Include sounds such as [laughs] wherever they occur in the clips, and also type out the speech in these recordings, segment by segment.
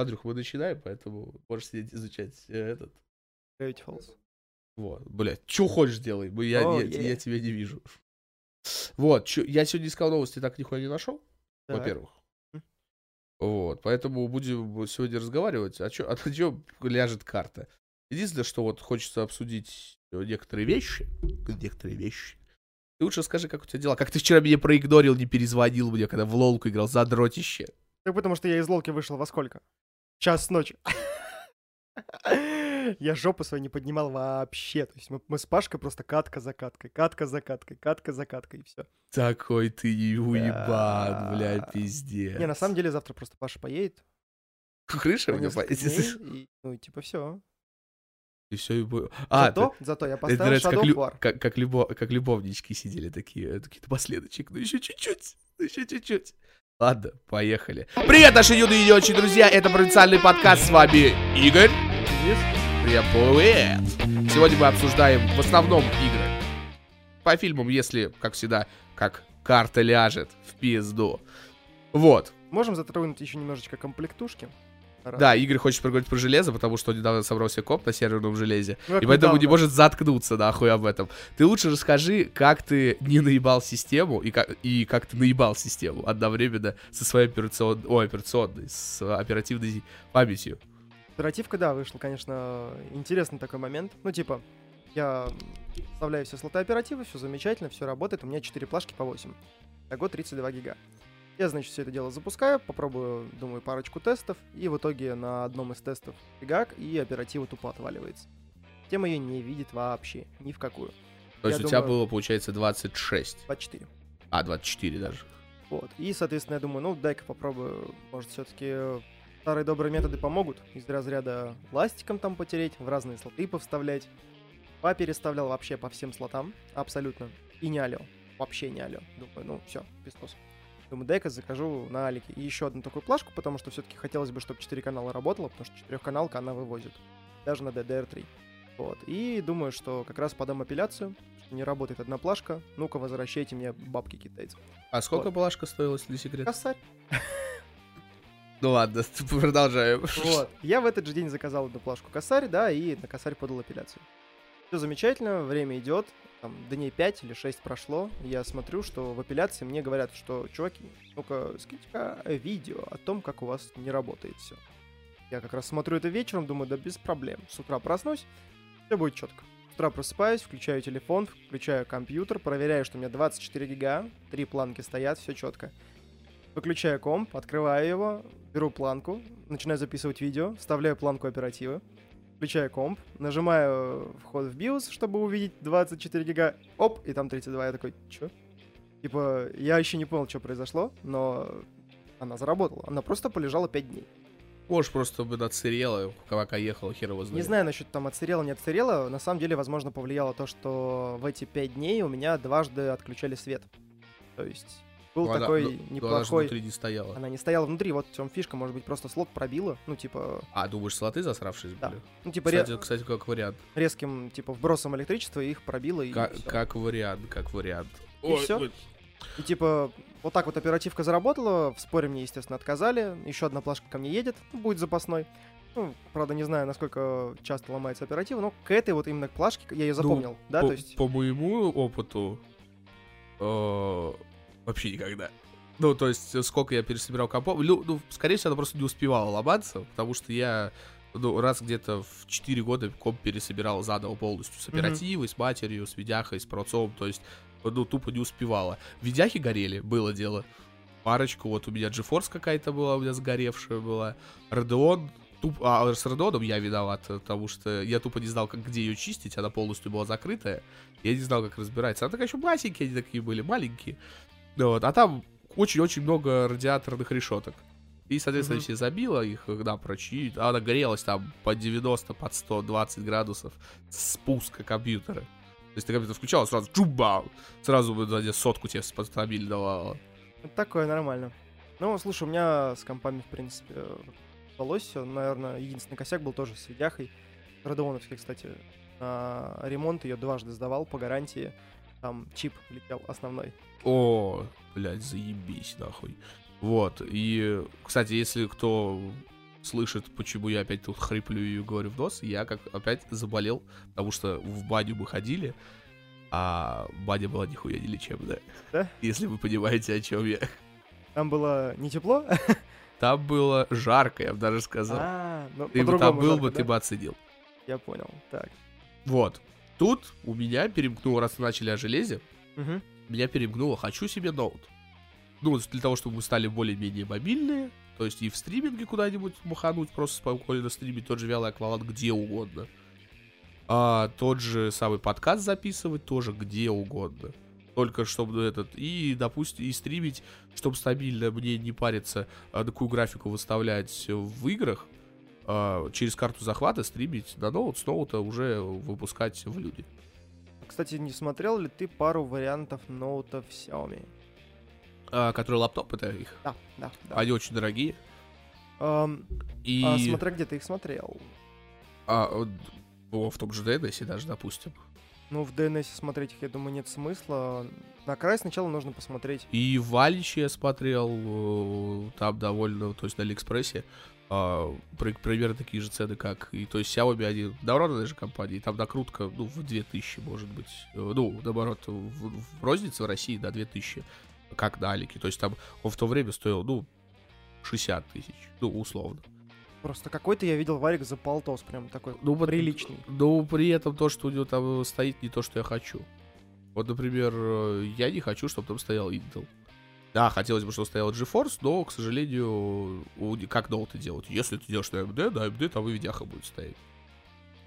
Андрюх, мы начинаем, поэтому можешь сидеть изучать э, этот. Gravity Falls. Вот, блядь, что хочешь делай, мы- я, О, я, е. я тебя не вижу. Вот, чё- я сегодня искал новости, так нихуя не нашел, Так. во-первых. Вот, поэтому будем сегодня разговаривать, а чё, а на чё ляжет карта. Единственное, что вот хочется обсудить некоторые вещи, некоторые вещи. Ты лучше скажи, как у тебя дела, как ты вчера меня проигнорил, не перезвонил мне, когда в лолку играл, задротище. Так потому что я из лолки вышел во сколько? Час ночи. [laughs] Я жопу свою не поднимал вообще. То есть мы, мы с Пашкой просто катка за каткой, катка за каткой, катка за каткой, и все. Такой ты уебан, бля, пиздец. Не, на самом деле завтра просто Паша поедет. Крыша у несколько поедет. ну и типа все. И все, и было. А, зато, зато я это поставил как, Shadow of War. как, как, любо- как любовнички сидели такие, такие напоследочек, ну еще чуть-чуть, ну еще чуть-чуть. Ладно, поехали. Привет, наши юные и очень друзья, это провинциальный подкаст, с вами Игорь. Привет, привет. Сегодня мы обсуждаем в основном игры. По фильмам, если, как всегда, как карта ляжет в пизду. Вот. Можем затронуть еще немножечко комплектушки? Раз. Да, Игорь хочет поговорить про железо, потому что он недавно собрал себе коп на серверном железе. Ну, И поэтому не недавно. может заткнуться, нахуй, об этом. Ты лучше расскажи, как ты не наебал систему и как, и как ты наебал систему одновременно со своей операцион... О, операционной, с оперативной памятью. Оперативка, да, вышел, конечно, интересный такой момент. Ну, типа, я вставляю все слоты оперативы, все замечательно, все работает. У меня 4 плашки по 8. Итого 32 гига. Я, значит, все это дело запускаю, попробую, думаю, парочку тестов, и в итоге на одном из тестов фигак, и оператива тупо отваливается. Тема ее не видит вообще, ни в какую. То есть Я у тебя думаю- было, получается, 26. 24. А, 24 даже. Вот. И, соответственно, я думаю, ну, дай-ка попробую, может, все-таки старые добрые методы помогут. Из разряда ластиком там потереть, в разные слоты повставлять. Попереставлял вообще по всем слотам, абсолютно. И не алё. Вообще не алё. Думаю, ну, все, пиздос. Думаю, дай-ка закажу на Алике. И еще одну такую плашку, потому что все-таки хотелось бы, чтобы 4 канала работало, потому что четырехканалка она вывозит. Даже на DDR3. Вот. И думаю, что как раз подам апелляцию, что не работает одна плашка. Ну-ка, возвращайте мне бабки китайцы. А сколько Вот. плашка стоила, если секрет? Косарь. [laughs] Ну ладно, [laughs] продолжаем. Вот. [laughs] Я в этот же день заказал одну плашку косарь, да, и на косарь подал апелляцию. Все замечательно, время идет, там, дней 5 или 6 прошло, я смотрю, что в апелляции мне говорят, что, чуваки, ну-ка, скиньте-ка видео о том, как у вас не работает все. Я как раз смотрю это вечером, думаю, да без проблем. С утра проснусь, все будет четко. С утра просыпаюсь, включаю телефон, включаю компьютер, проверяю, что у меня 24 гига, три планки стоят, все четко. Выключаю комп, открываю его, беру планку, начинаю записывать видео, вставляю планку оперативы, включаю комп, нажимаю вход в BIOS, чтобы увидеть 24 гига, оп, и там 32. Я такой, чё? Типа, я еще не понял, что произошло, но она заработала. Она просто полежала 5 дней. Может, просто бы отсырела, пока ехала, хер его Не знает. знаю насчет там отсырела, не отсырела. На самом деле, возможно, повлияло то, что в эти 5 дней у меня дважды отключали свет. То есть был Ну, она- такой ну, ну, она же неплохой... внутри не стояла. Она не стояла внутри, вот в чем фишка, может быть, просто слот пробила, ну, типа, А, думаешь, слоты засравшись Да. были? ну, типа, ре- Кстати, кстати, как вариант. резким, типа, вбросом электричества их пробило, и, Как, всё. как вариант, как вариант. И всё. ой. И, типа, вот так вот оперативка заработала, в споре мне, естественно, отказали, еще одна плашка ко мне едет, ну, будет запасной. Ну, правда, не знаю, насколько часто ломается оператива, но к этой вот именно плашке я ее запомнил, да, по, то есть... по моему опыту э, вообще никогда. Ну, то есть, э, сколько я пересобирал компов... Ну, ну, скорее всего, она просто не успевала ломаться, потому что я ну, раз где-то в 4 года комп пересобирал заново полностью. С оперативой, с матерью, с видяхой, с процом. То есть, ну, тупо не успевала. Видяхи горели, было дело. Парочку, вот у меня GeForce какая-то была, у меня сгоревшая была. Radeon, туп... а с Radeon я виноват, потому что я тупо не знал, как, где ее чистить, она полностью была закрытая. Я не знал, как разбираться. Она такая еще масенькие, они такие были, маленькие. Ну Вот. А там очень-очень много радиаторных решеток. И, соответственно, Мгм. все забила их напрочь, и она грелась там под 90, под 120 градусов спуска компьютера. То есть ты компьютер включал, сразу чубау, сразу бы сзади сотку тебе под стабиль давала. Вот Такое нормально. Ну, слушай, у меня с компами, в принципе, удалось все. Наверное, единственный косяк был тоже с видяхой. Родеоновский, кстати, на ремонт ее дважды сдавал по гарантии. Там чип летел основной. О, блядь, заебись, нахуй. Вот, и, кстати, если кто слышит, почему я опять тут хриплю и говорю в нос, я как опять заболел, потому что в баню мы ходили, а баня была нихуя не лечебная. Да? Если вы понимаете, о чем я. Там было не тепло? Там было жарко, я бы даже сказал. А, ну, Ты бы там был жарко, бы, да? ты бы оценил. Я понял. Так. Вот. Тут у меня перемкнуло, раз начали о железе, Мгм. меня перемкнуло, хочу себе ноут. Ну, для того, чтобы мы стали более-менее мобильные, то есть и в стриминге куда-нибудь махануть, просто спокойно стримить тот же вялый акваланг где угодно. А тот же самый подкаст записывать тоже где угодно. Только чтобы этот, и, допустим, и стримить, чтобы стабильно мне не париться, а, такую графику выставлять в играх, через карту захвата стримить на ноут, с ноута уже выпускать в люди. Кстати, не смотрел ли ты пару вариантов ноутов Xiaomi? А, которые лаптоп, это их. Да, да, да. Они очень дорогие. Ам, И а смотря где ты их смотрел. а, о, в том же DNS даже, допустим. Ну, в DNS смотреть их, я думаю, нет смысла. На край сначала нужно посмотреть. И в Аличе я смотрел, э, там довольно, то есть на Алиэкспрессе, а, примерно такие же цены, как и, то есть Xiaomi, они давно же компании, там накрутка, ну, в 2000, может быть, э, ну, наоборот, в, в рознице в России, да, 2000, как на Алике, то есть там он в то время стоил, ну, 60 тысяч, ну, условно. Просто какой-то я видел варик за полтос, прям такой Ну, приличный. Но при этом то, что у него там стоит, не то, что я хочу. Вот, например, э, я не хочу, чтобы там стоял Intel. Да, хотелось бы, чтобы стоял GeForce, но, к сожалению, у- как ноуты делать? Если ты делаешь на AMD, на AMD там и видяха будет стоять.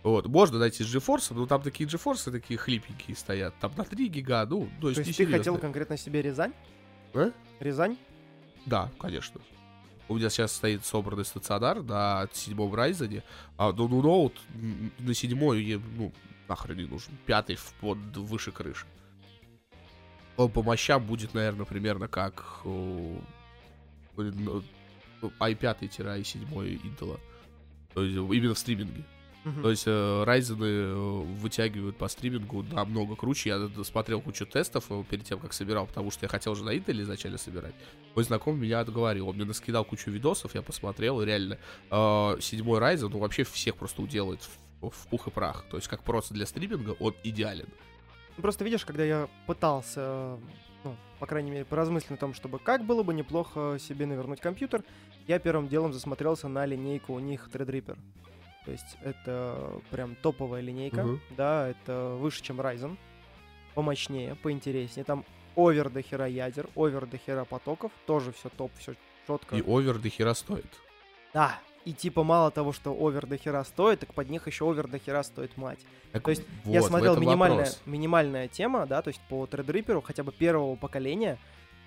Вот, можно найти с GeForce, но там такие GeForce такие хлипенькие стоят. Там на 3 гига, ну, то есть, То есть ты хотел конкретно себе Рязань? А? Рязань? Да, конечно. У меня сейчас стоит собранный стационар на седьмом Райзене, а ну, ну, ноут м, на седьмой, ну, нахрен не нужен. Пятый в- вот выше крыши. Он по мощам будет, наверное, примерно как э, блин, ну, i5-i7 Intel. То есть именно в стриминге. Мгм. То есть э, Ryzen э, вытягивают по стримингу намного круче. Я смотрел кучу тестов э, перед тем, как собирал, потому что я хотел же на Intel изначально собирать. Мой знакомый меня отговорил. Он мне наскидал кучу видосов, я посмотрел, и реально э, седьмой Ryzen, ну вообще всех просто уделает в, в пух и прах. То есть как просто для стриминга он идеален. Просто видишь, когда я пытался, ну, по крайней мере, поразмыслить о том, чтобы как было бы неплохо себе навернуть компьютер, я первым делом засмотрелся на линейку у них Threadripper. То есть это прям топовая линейка, Мгм. да, это выше, чем Ryzen, помощнее, поинтереснее. Там овер до хера ядер, овер до хера потоков, тоже все топ, все четко. И овер до хера стоит. Да, и типа мало того, что овер до хера стоит, так под них еще овер до хера стоит мать. Так То есть я вот, в смотрел минимальная, вопрос. минимальная тема, да, то есть по Threadripper, хотя бы первого поколения,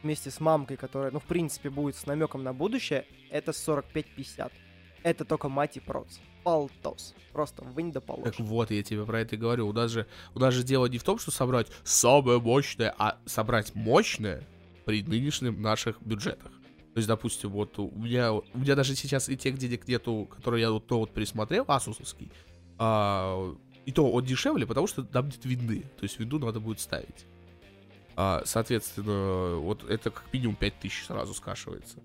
вместе с мамкой, которая, ну, в принципе, будет с намеком на будущее, это 45-50. Это только мать и проц. Полтос. Просто вынь да положь. Так вот, я тебе про это и говорю. У нас же, у нас же дело не в том, что собрать самое мощное, а собрать мощное при нынешних наших бюджетах. То есть, допустим, вот у меня, у меня даже сейчас и тех денег нету, которые я вот то вот пересмотрел, асусовский. А, и то он дешевле, потому что там нет винды. То есть винду надо будет ставить. А, соответственно, вот это как минимум 5000 сразу скашивается.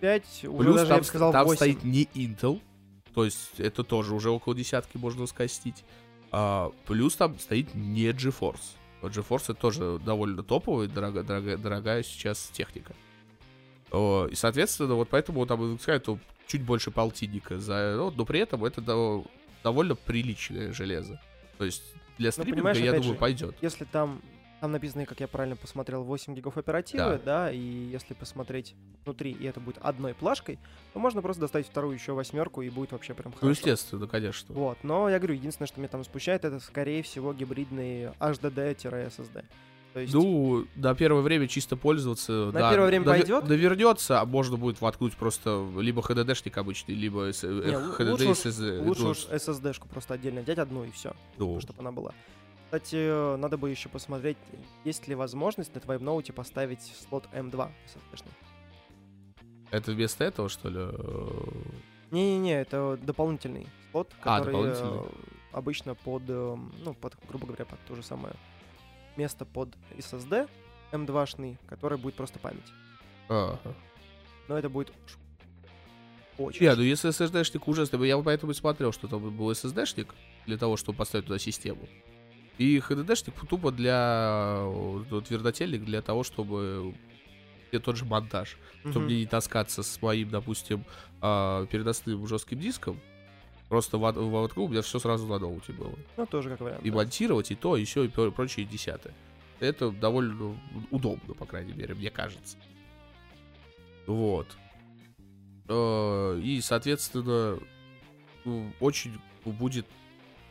5, уже Плюс даже, там, я бы сказал, там 8. стоит не Intel, то есть это тоже уже около десятки можно скостить. А, плюс там стоит не GeForce. GeForce это тоже довольно топовая, дорого- дорогая, дорогая сейчас техника. И, соответственно, вот поэтому там выпускают ну, чуть больше полтинника за, ну, но при этом это дов- довольно приличное железо. То есть для стриминга, понимаешь, я думаю, же, пойдет. Если там, там написано, как я правильно посмотрел, 8 гигов оперативы, да. и если посмотреть внутри, и это будет одной плашкой, то можно просто достать вторую еще восьмерку, и будет вообще прям хорошо. Ну, естественно, конечно. Вот, но я говорю, единственное, что меня там смущает, это, скорее всего, гибридный HDD-SSD. То есть, Ну, на первое время чисто пользоваться. На первое время пойдет? Довернется, а можно будет воткнуть просто либо HDD-шник обычный, либо с- э, Не, HDD лучше SSD. лучше уж SSD-шку просто отдельно взять одну и все, ну, чтобы она была. Кстати, надо бы еще посмотреть, есть ли возможность на твоем ноуте поставить слот M2 SSD-шный. Это вместо этого, что ли? э, Не-не-не, это дополнительный слот, А, который дополнительный. э, обычно под, э, ну, под, грубо говоря, под то же самое место под SSD M2-шный, который будет просто память. ага. Но это будет Очень. Не, ну если SSD-шник уже, я поэтому и смотрел, что там был SSD-шник для того, чтобы поставить туда систему. И HDD-шник тупо для э, твердотельник для того, чтобы где тот же монтаж, чтобы Мгм. мне не таскаться с моим, допустим, а, переносным жестким диском. Просто в, в аватку у меня все сразу на ноуте было. Ну, тоже как вариант. И да. монтировать, и то, и все, и пр- прочее десятое. Это довольно удобно, по крайней мере, мне кажется. Вот. Э, И, соответственно, ну, очень будет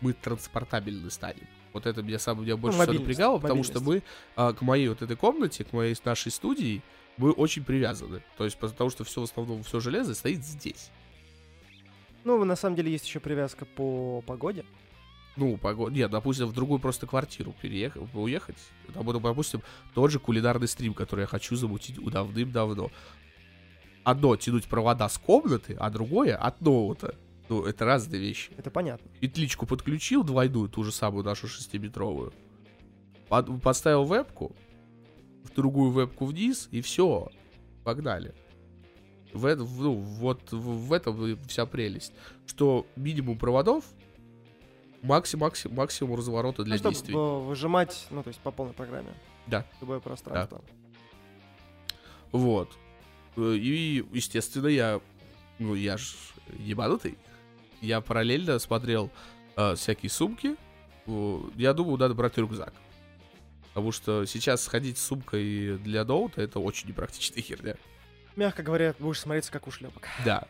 мы транспортабельны станем. Вот это меня самое меня больше всего Ну, мобильность, напрягало, потому что мы а, к моей вот этой комнате, к моей нашей студии, мы очень привязаны. То есть потому что все в основном все железо стоит здесь. Ну, на самом деле есть еще привязка по погоде. Ну, погода. Нет, допустим, в другую просто квартиру переехать, уехать. Там, допустим, тот же кулинарный стрим, который я хочу замутить давным-давно. Одно тянуть провода с комнаты, а другое от ноута. Ну, это разные вещи. Это понятно. Петличку подключил двойную, ту же самую нашу шестиметровую. Под- поставил вебку, в другую вебку вниз, и все. Погнали. В, ну, вот в, этом вся прелесть. Что минимум проводов, максимум, максимум, максимум разворота для ну, чтобы действий. выжимать, ну, то есть по полной программе. Да. Любое пространство. Вот. Э, И, естественно, я, ну, я ж ебанутый. Я параллельно смотрел э, всякие сумки. Я думаю, надо брать рюкзак. Потому что сейчас сходить с сумкой для ноута это очень непрактичная [laughs] херня. Мягко говоря, будешь смотреться как ушлепок. Да.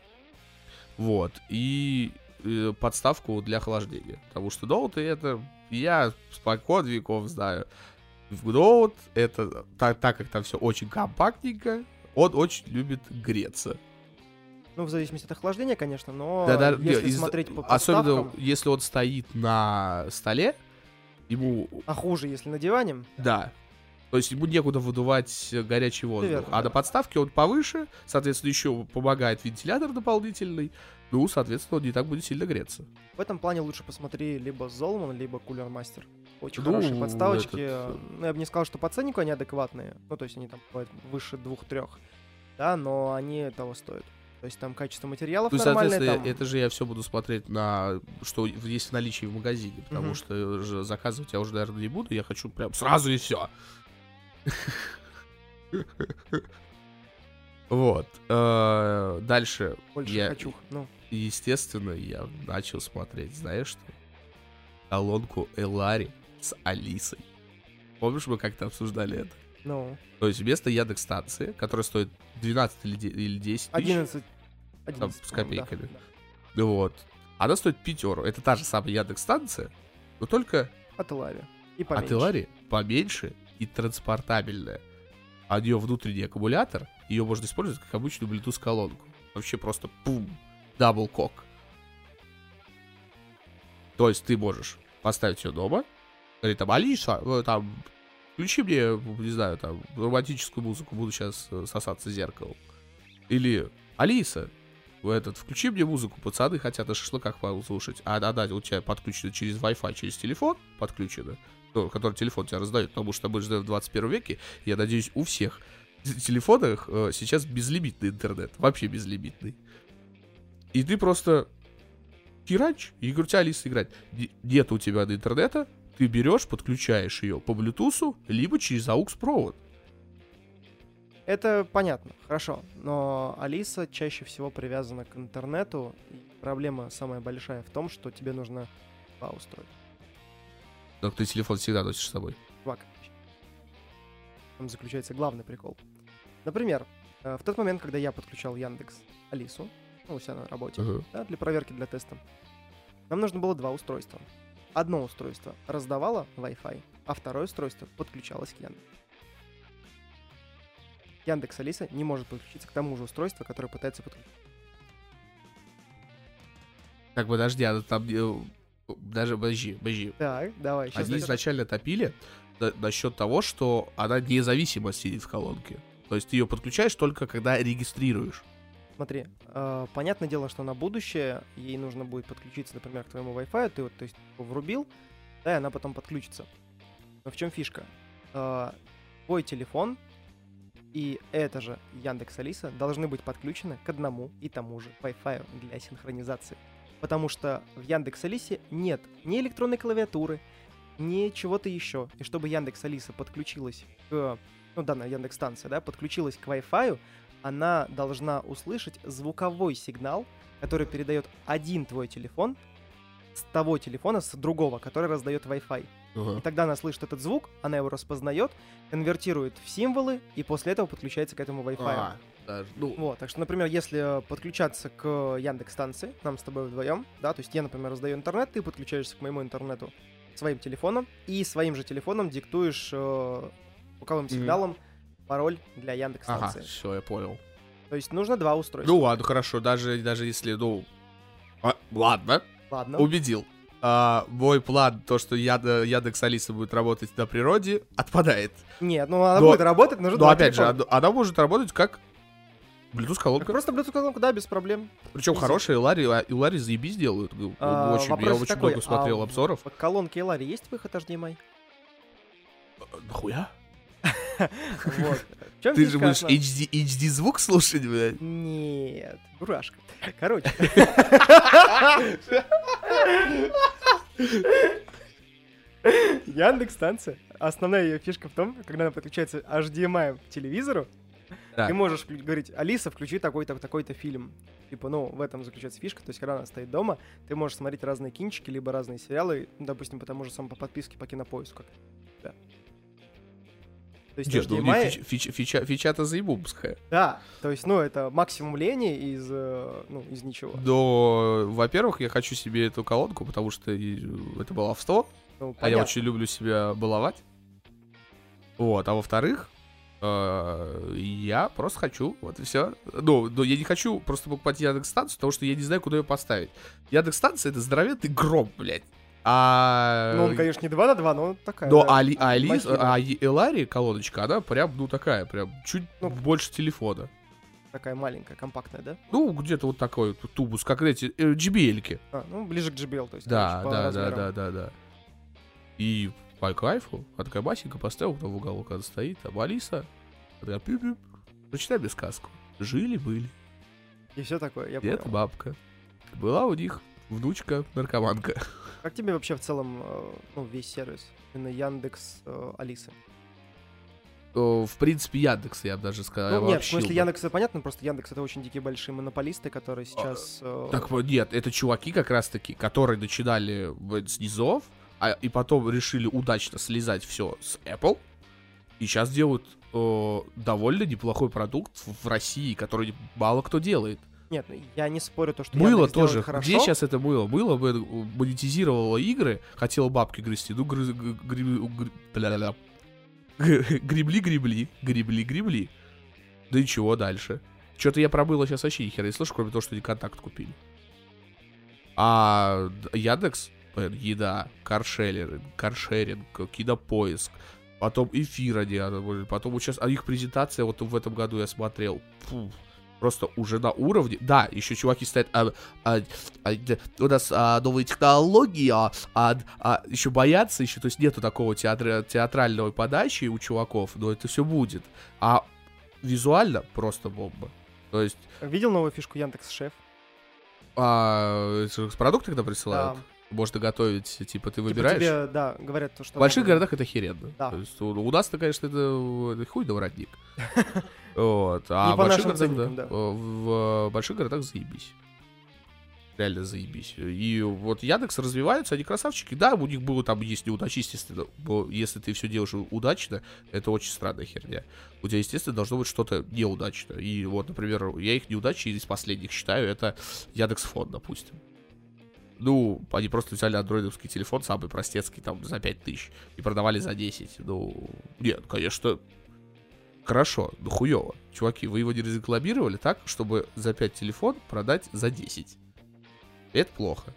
Вот. И э, подставку для охлаждения. Потому что ноуты это... Я спокон веков знаю. В ноут это... Так, так как там все очень компактненько, он очень любит греться. Ну, в зависимости от охлаждения, конечно, но Да, да, если из- смотреть по Особенно подставкам, если он стоит на столе, ему... а хуже, если на диване, Да. То есть ему некуда выдувать горячий воздух. верно, а да. на подставке он повыше, соответственно, еще помогает вентилятор дополнительный. Ну, соответственно, он не так будет сильно греться. в этом плане лучше посмотри либо Zolman, либо Cooler Master. Очень Ну, хорошие подставочки. этот, э, Ну, я бы не сказал, что по ценнику они адекватные. Ну, то есть они там бывают выше двух-трех. Да, но они того стоят. То есть там качество материалов Ну, и, нормальное. соответственно, там- это же я все буду смотреть на что есть в наличии в магазине, потому Мгм. что же заказывать я уже, наверное, не буду. Я хочу прям сразу и все. Вот. Э, Дальше, Больше я- хочу. Ну, естественно, я начал смотреть, знаешь что? Колонку Элари с Алисой. Помнишь, мы как-то обсуждали это? ну, То есть вместо Яндекс станции, которая стоит 12 или де- или 10 тысяч, 11. 11 с по-моему, да, копейками. да. вот, она стоит пятеру. Это та же самая Яндекс станция, но только От Элари. И от поменьше. Элари поменьше и транспортабельная. А у нее внутренний аккумулятор, ее можно использовать как обычную Bluetooth колонку. Вообще просто пум, double cock. То есть ты можешь поставить ее дома, говорит там, Алиса, э, там, включи мне, не знаю, там, романтическую музыку, буду сейчас сосаться с зеркалом. Или, Алиса, этот, включи мне музыку, пацаны хотят на шашлыках послушать, а она у тебя подключена через Wi-Fi, через телефон подключена, ну, который телефон тебя раздает, потому что мы живем в 21 веке, я надеюсь, у всех телефонах э, сейчас безлимитный интернет, вообще безлимитный. И ты просто херач, и говорю, тебя Алиса играть. Нет у тебя интернета, ты берешь, подключаешь ее по Bluetooth, либо через AUX провод. Это понятно, хорошо. Но Алиса чаще всего привязана к интернету. И проблема самая большая в том, что тебе нужно два. Но ты телефон всегда носишь с собой. Короче. Там заключается главный прикол. Например, э, в тот момент, когда я подключал Яндекс Алису, ну, у себя на работе, Ага. да, для проверки, для теста, нам нужно было два устройства. Одно устройство раздавало Wi-Fi, а второе устройство подключалось к Яндексу. Яндекс Алиса не может подключиться к тому же устройству, которое пытается подключить. Так, подожди, а там... Даже, подожди, подожди. Так, давай. Они я- изначально топили на- насчет того, что она независимо сидит в колонке. То есть ты ее подключаешь только когда регистрируешь. Смотри, э, понятное дело, что на будущее ей нужно будет подключиться, например, к твоему Wi-Fi, ты вот, то есть, врубил, да, и она потом подключится. Но в чем фишка? Э, твой телефон и это же Яндекс Алиса должны быть подключены к одному и тому же Wi-Fi для синхронизации. Потому что в Яндекс Алисе нет ни электронной клавиатуры, ни чего-то еще. И чтобы Яндекс Алиса подключилась к, ну данная Яндекс станция, да, подключилась к Wi-Fi, она должна услышать звуковой сигнал, который передает один твой телефон с того телефона, с другого, который раздает Wi-Fi. Ага. И тогда она слышит этот звук, она его распознает, конвертирует в символы, и после этого подключается к этому Wi-Fi. А, даже, ну, Вот, так что, например, если подключаться к Яндекс станции, нам с тобой вдвоем, да, то есть я, например, раздаю интернет, ты подключаешься к моему интернету своим телефоном, и своим же телефоном диктуешь э, звуковым сигналом пароль для Яндекс ага, станции. все, я понял. То есть нужно два устройства. Ну ладно, хорошо, даже, даже если, ну... а, ладно, Ладно. убедил. А, мой план, то, что Яд- Яндекс Алиса будет работать на природе, отпадает. Нет, ну она Но- будет работать, нужно Но опять же, телефона. она, она может работать как Так Bluetooth-колонка. Просто Bluetooth колонку, да, без проблем. Причем хорошие, и Ларри, а, и заебись делают. А, очень, я очень такой, много смотрел а обзоров. В колонке Elari есть выход HDMI? Нахуя? [laughs] Вот. Ты же будешь HD, HD звук слушать, блядь? Нет, дурашка. Короче. [laughs] Яндекс станция. Основная ее фишка в том, когда она подключается HDMI к телевизору, Так. ты можешь говорить, Алиса, включи такой-то, такой-то фильм. Типа, ну, в этом заключается фишка. То есть, когда она стоит дома, ты можешь смотреть разные кинчики, либо разные сериалы, ну, допустим, по тому же самому по подписке по кинопоиску. Да. То есть Нет, ну, HDMI... фич- фич- фича- Фича-то заебумская. Да, то есть, ну, это максимум лени из, э, ну, из ничего. Но, во-первых, я хочу себе эту колонку, потому что и, это баловство, Ну, а я очень люблю себя баловать. Вот, а во-вторых, э, я просто хочу, вот и все. Ну, но я не хочу просто покупать Яндекс-станцию, потому что я не знаю, куда ее поставить. Яндекс-станция — это здоровенный гром, блядь. А... Ну, он, конечно, не 2 на 2, но такая. Но да, Али, Али, а Элари колоночка, она прям, ну, такая, прям чуть Ну, больше телефона. Такая маленькая, компактная, да? Ну, где-то вот такой вот тубус, как эти э, JBL-ки. А, ну, ближе к JBL, то есть, Да, короче, да, да, размерам. да, да, да. И по кайфу, она такая басенька поставил там в уголок, она стоит, там Алиса, она такая пиу-пиу, прочитай мне сказку. Жили-были, И все такое, я дед понял. бабка. Была у них внучка наркоманка. Как тебе вообще в целом, э, ну, весь сервис? Именно Яндекс, э, Алиса? В принципе, Яндекс, я бы даже сказал. Ну, нет, в смысле. Яндекс это понятно, просто Яндекс это очень дикие большие монополисты, которые сейчас... э, Так вот, нет, это чуваки как раз-таки, которые начинали с низов, а, и потом решили удачно слезать все с Apple, и сейчас делают э, довольно неплохой продукт в России, который мало кто делает. Нет, ну, я не спорю то, что Мыло Яндекс делает тоже. хорошо. Где сейчас это мыло? Мыло бы монетизировало игры, хотело бабки грести. Ну, гры- г- гри- гри- бля-ля-ля. гребли, гребли, гребли, гребли. Да и чего дальше? Что-то я про мыло сейчас вообще ни хера не слышу, кроме того, что они контакт купили. А Яндекс, э, еда, каршеринг, каршеринг, кинопоиск, потом эфир они, а, потом сейчас, а их презентация вот в этом году я смотрел, фу, просто уже на уровне, да, еще чуваки стоят, а, а, а, у нас а, новые технологии, а, а, а, еще боятся, еще, то есть нету такого театра, театральной подачи у чуваков, но это все будет, а визуально просто бомба. То есть, Видел новую фишку Яндекс Шеф? а, же продукты, когда присылают, можно готовить, типа, ты выбираешь. тебе, да, говорят то, что... В больших надо- городах это херенно. Да. То есть у, у нас-то, конечно, это, хуй да воротник. [laughs] Вот. А в больших городах, да. да. В больших городах заебись. Реально заебись. И вот Яндекс развиваются, они красавчики. Да, у них было там есть неудачи, естественно. Если ты все делаешь удачно, это очень странная херня. У тебя, естественно, должно быть что-то неудачно. И вот, например, я их неудачи из последних считаю, это Яндекс Фон, допустим. Ну, они просто взяли андроидовский телефон, самый простецкий, там, за 5000, и продавали за 10. Ну, нет, конечно, хорошо, ну хуёво. Чуваки, вы его не разрекламировали так, чтобы за 5 телефон продать за 10. Это плохо.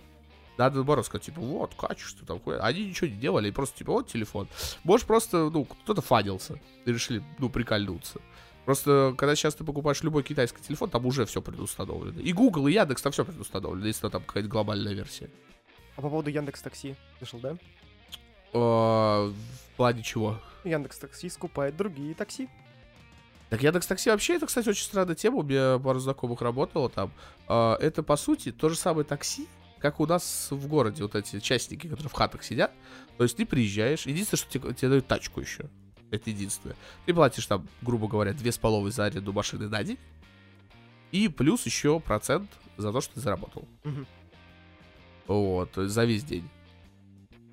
Надо наоборот сказать, типа, вот, качество такое. Они ничего не делали, и просто, типа, вот телефон. Может, просто, ну, кто-то фанился и решили, ну, прикольнуться. Просто, когда сейчас ты покупаешь любой китайский телефон, там уже все предустановлено. И Google, и Яндекс, там все предустановлено, если там какая-то глобальная версия. А по поводу Яндекс Такси, слышал, да? А, В плане чего? Яндекс Такси скупает другие такси. Так Яндекс Такси вообще, это, кстати, очень странная тема. У меня пару знакомых работало там. А, это, по сути, то же самое такси, как у нас в городе вот эти частники, которые в хатах сидят. То есть ты приезжаешь, единственное, что тебе, тебе дают тачку еще. Это единственное. Ты платишь там, грубо говоря, две с половой за аренду машины на день. И плюс еще процент за то, что ты заработал. Мгм. Вот, за весь день.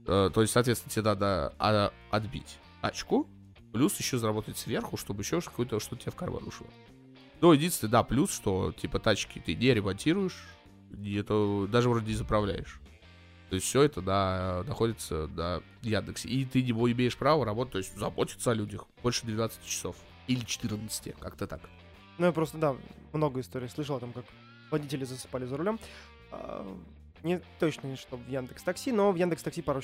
Э, То есть, соответственно, тебе надо а, отбить тачку, плюс еще заработать сверху, чтобы еще какое-то что-то тебе в карман ушло. Ну, единственное, да, плюс, что, типа, тачки ты не ремонтируешь, это даже вроде не заправляешь. То есть все это, да, находится на Яндексе. И ты не имеешь права работать, то есть заботиться о людях больше 12 часов. Или 14, как-то так. Ну, я просто, да, много историй слышал о том, как водители засыпали за рулем. А, Не точно, что в Яндекс Такси, но в Яндекс Такси пару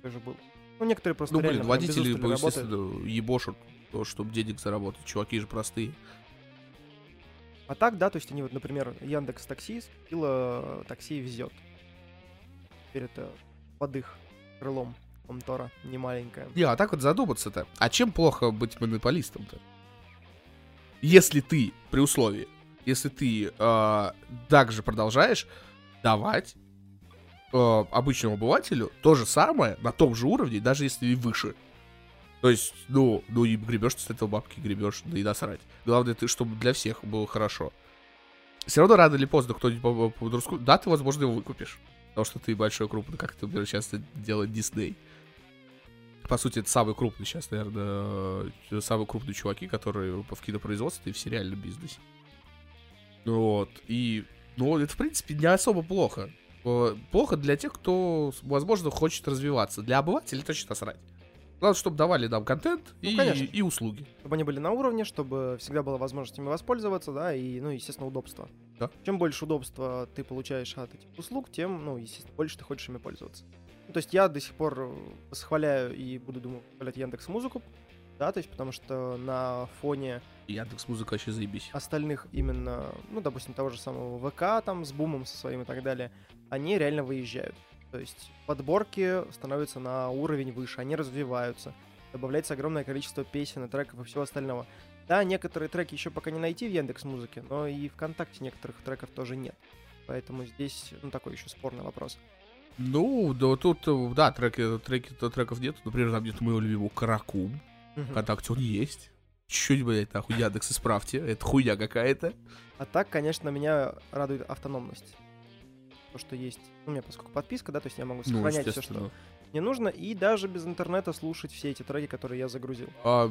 тоже был. Ну, некоторые просто Ну, блин, водители, работают. естественно, ебошут, чтобы денег заработать. Чуваки же простые. А так, да, то есть они вот, например, Яндекс Такси купила такси везет. Теперь это под их крылом контора не маленькая. Не, а так вот задуматься-то. А чем плохо быть монополистом-то? Если ты, при условии, если ты э, также продолжаешь давать э, обычному обывателю то же самое на том же уровне, даже если и выше. То есть, ну, ну и гребешь ты с этого бабки, гребешь, да и насрать. Главное, ты, чтобы для всех было хорошо. Все равно рано или поздно кто-нибудь по, по, по да, ты, возможно, его выкупишь. Потому что ты большой, крупный, как это, например, сейчас делает Дисней. По сути, это самый крупный сейчас, наверное, э, самые крупные чуваки, которые в кинопроизводстве и в сериальном бизнесе. Вот. И, ну, это, в принципе, не особо плохо. Э, Плохо для тех, кто, возможно, хочет развиваться. Для обывателей точно насрать. Главное, чтобы давали нам контент Ну, и, конечно. и услуги. Чтобы они были на уровне, чтобы всегда была возможность ими воспользоваться, да, и, ну, естественно, удобство. Да. Чем больше удобства ты получаешь от этих услуг, тем, ну, естественно, больше ты хочешь ими пользоваться. Ну, то есть я до сих пор э, восхваляю и буду, думаю, восхвалять Яндекс Музыку, да, то есть потому что на фоне Яндекс Музыка вообще заебись. остальных именно, ну, допустим, того же самого ВК там с бумом со своим и так далее, они реально выезжают. То есть подборки становятся на уровень выше, они развиваются, добавляется огромное количество песен и треков и всего остального. Да, некоторые треки еще пока не найти в Яндекс Музыке, но и ВКонтакте некоторых треков тоже нет. Поэтому здесь, ну, такой еще спорный вопрос. Ну, да, тут, э, да, треки, треки, то треков нет. Например, там нет моего любимого Каракум. Мгм. ВКонтакте он есть. Чуть, блядь, нахуй, Яндекс, исправьте. Это хуйня какая-то. А так, конечно, меня радует автономность. То, что есть. Ну, у меня, поскольку подписка, да, то есть я могу Ну, сохранять все, естественно. что мне нужно, и даже без интернета слушать все эти треки, которые я загрузил. А,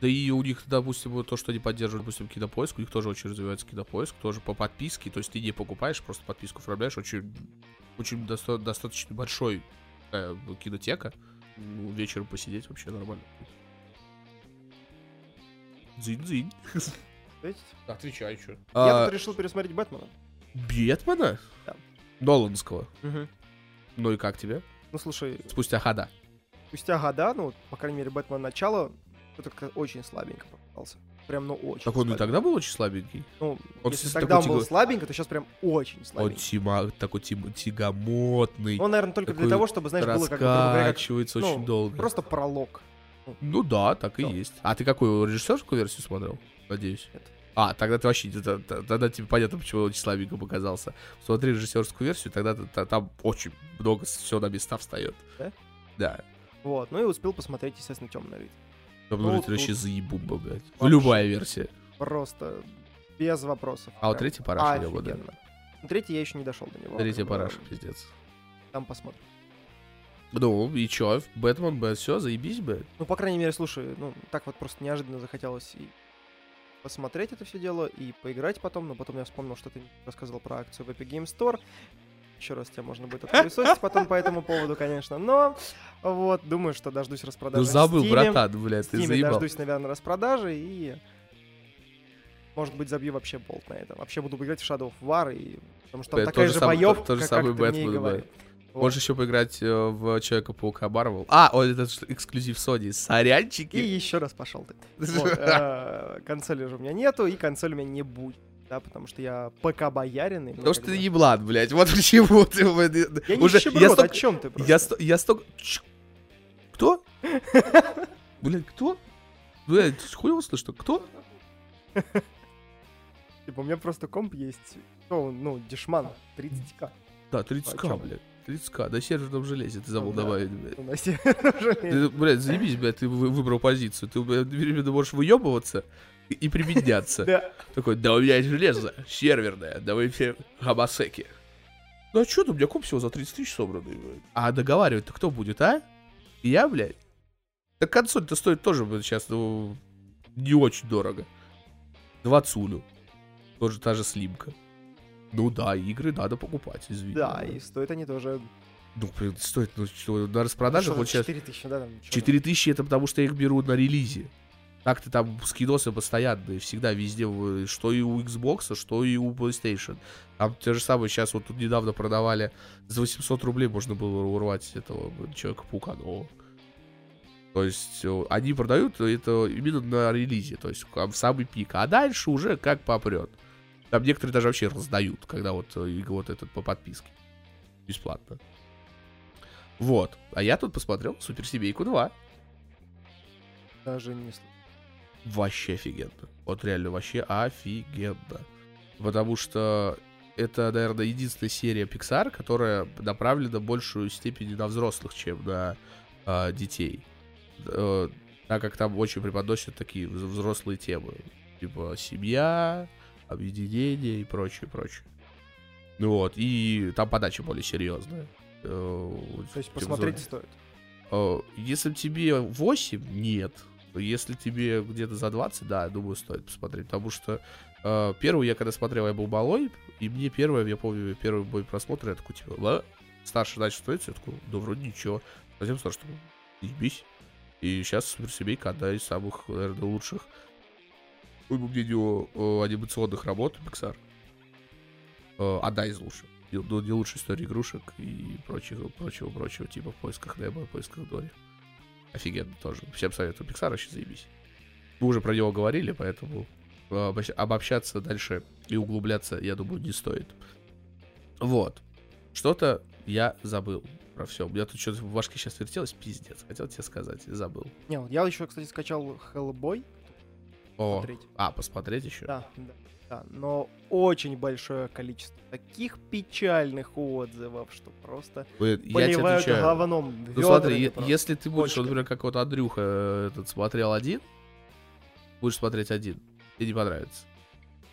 да и у них, допустим, то, что они поддерживают, допустим, кинопоиск, у них тоже очень развивается кинопоиск, тоже по подписке, то есть ты не покупаешь, просто подписку оформляешь, очень, очень доста- достаточно большой э, кинотека, Ну, вечером посидеть вообще нормально. Дзынь-дзынь. Видите? Отвечай, что. Я тут решил пересмотреть Бэтмена. Бетмена? Да. Ноланского. Ну и как тебе? Ну, слушай, Спустя хода. спустя года, ну, по крайней мере, Бэтмен начало, это очень слабенько попался. Прям, ну, очень Так он и слабенько. тогда был очень слабенький. Ну, Он если тогда он такой был тяго- слабенько, то сейчас прям очень Он слабенько. тима, такой тим, тягомотный. Он, наверное, только для того, чтобы, знаешь, было как, говоря, как, раскачивается ну, очень долго. просто пролог. Ну да, так и Ну. есть. А ты какую режиссерскую версию смотрел? Надеюсь. Нет. А, тогда ты вообще, т- т- тогда тебе понятно, почему очень слабенько показался. Смотри режиссерскую версию, тогда там очень много все на места встает. Да? Да. Вот, ну и успел посмотреть, естественно, темный рыцарь. Там Ну, тут вообще заебумба, блядь. вообще. Любая версия. Просто без вопросов. А вот третий параша его, да. Ну, Третий я еще не дошел до него. Как бы, параша, пиздец. Там посмотрим. Ну, и чё, Бэтмен, блядь, все, заебись, блядь. Ну, по крайней мере, слушай, ну, так вот просто неожиданно захотелось и посмотреть это все дело, и поиграть потом, но потом я вспомнил, что ты рассказывал про акцию в Epic Game Store. Еще раз тебя можно будет отпылесосить потом по этому поводу, конечно, но вот, думаю, что дождусь распродажи Ну забыл, братан, блядь, ты заебал. дождусь, наверное, распродажи и... Может быть, забью вообще болт на это. Вообще буду играть в Shadow of War, и... потому что там такая же же боевка, как, как ты мне и говорил. Можешь еще поиграть э, в Человека-паука Марвел. А, о, это эксклюзив Sony. И Сорянчики. еще раз пошел ты. [laughs] Вот, э, консоли же у меня нету, и консоль у меня не будет. Да, потому что я ПК боярин. и Потому что ты еблан, блядь. Вот почему ты... [laughs] Я не уже, я о столько, чем ты просто? я, сто- я столько... Кто? [laughs] Блядь, кто? Блядь, хуево слышно. Кто? Типа, у меня просто комп есть, ну, ну дешман, 30к. Да, 30к, чё? блядь. 30к, на серверном железе ты забыл Ну да. добавить, блядь. Нас уже Ты, блядь, заебись, блядь, ты вы- выбрал позицию. Ты блядь, можешь выебываться и, и применяться. [laughs] Да. Такой, да у меня есть железо, серверное, давай все гамасеки. Ну а чё, ты, у меня комп всего за 30 тысяч собранный, блядь. А договаривать-то кто будет, а? Я, блядь? Так консоль-то стоит тоже, блядь, сейчас, ну, не очень дорого. Двадцулю. Тоже та же слимка. Ну да, игры надо покупать, извини. Да, и стоят они тоже... Ну, блин, стоит, ну, что, на распродаже вот сейчас... 4 тысячи, да, там. чё 4000 это потому что я их беру на релизе. Так-то там скидосы постоянные, всегда везде, что и у Xbox, что и у PlayStation. Там те же самые, сейчас вот тут недавно продавали, за 800 рублей можно было урвать этого Человека-паука нового. То есть э, они продают это именно на релизе, то есть в самый пик. А дальше уже как попрет. Там некоторые даже вообще раздают, когда вот, э, вот этот по подписке. Бесплатно. Вот. А я тут посмотрел Суперсемейку 2. Даже не слышал. Вообще офигенно. Вот реально вообще офигенно. Потому что это, наверное, единственная серия Pixar, которая направлена в большую степени на взрослых, чем на а, детей. Э, так как там очень преподносят такие вз- взрослые темы. Типа семья, объединение и прочее, прочее. Ну вот, и там подача более серьезная. Э, То есть посмотреть стоит. Э, Если тебе 8, нет. Если тебе где-то за 20, да, думаю, стоит посмотреть. Потому что э, первый я когда смотрел, я был малой, и мне первое, я помню, первый мой просмотр, я такой, типа, «Ла?» старше начал смотреть, я такой, да вроде ничего. Затем старше ебись. И сейчас Суперсемейка одна из самых, наверное, лучших, мнению, э, анимационных работ Pixar. Э, Одна из лучших. Ну, не лучшая история игрушек и прочего, прочего, прочего, типа в поисках Немо, в поисках Дори. Офигенно тоже. Всем советую. Pixar вообще заебись. Мы уже про него говорили, поэтому э, обобщаться дальше и углубляться, я думаю, не стоит. Вот. Что-то я забыл про все. У меня тут что-то в башке сейчас вертелось, пиздец. Хотел тебе сказать, забыл. Не, я еще, кстати, скачал Hellboy. О, Смотреть. а, посмотреть еще? Да, да, да. Но очень большое количество таких печальных отзывов, что просто Я тебе поливают отвечаю. говном. Ну смотри, е- если ты будешь, Почками. вот, например, как вот Андрюха э, этот смотрел один, будешь смотреть один, тебе не понравится.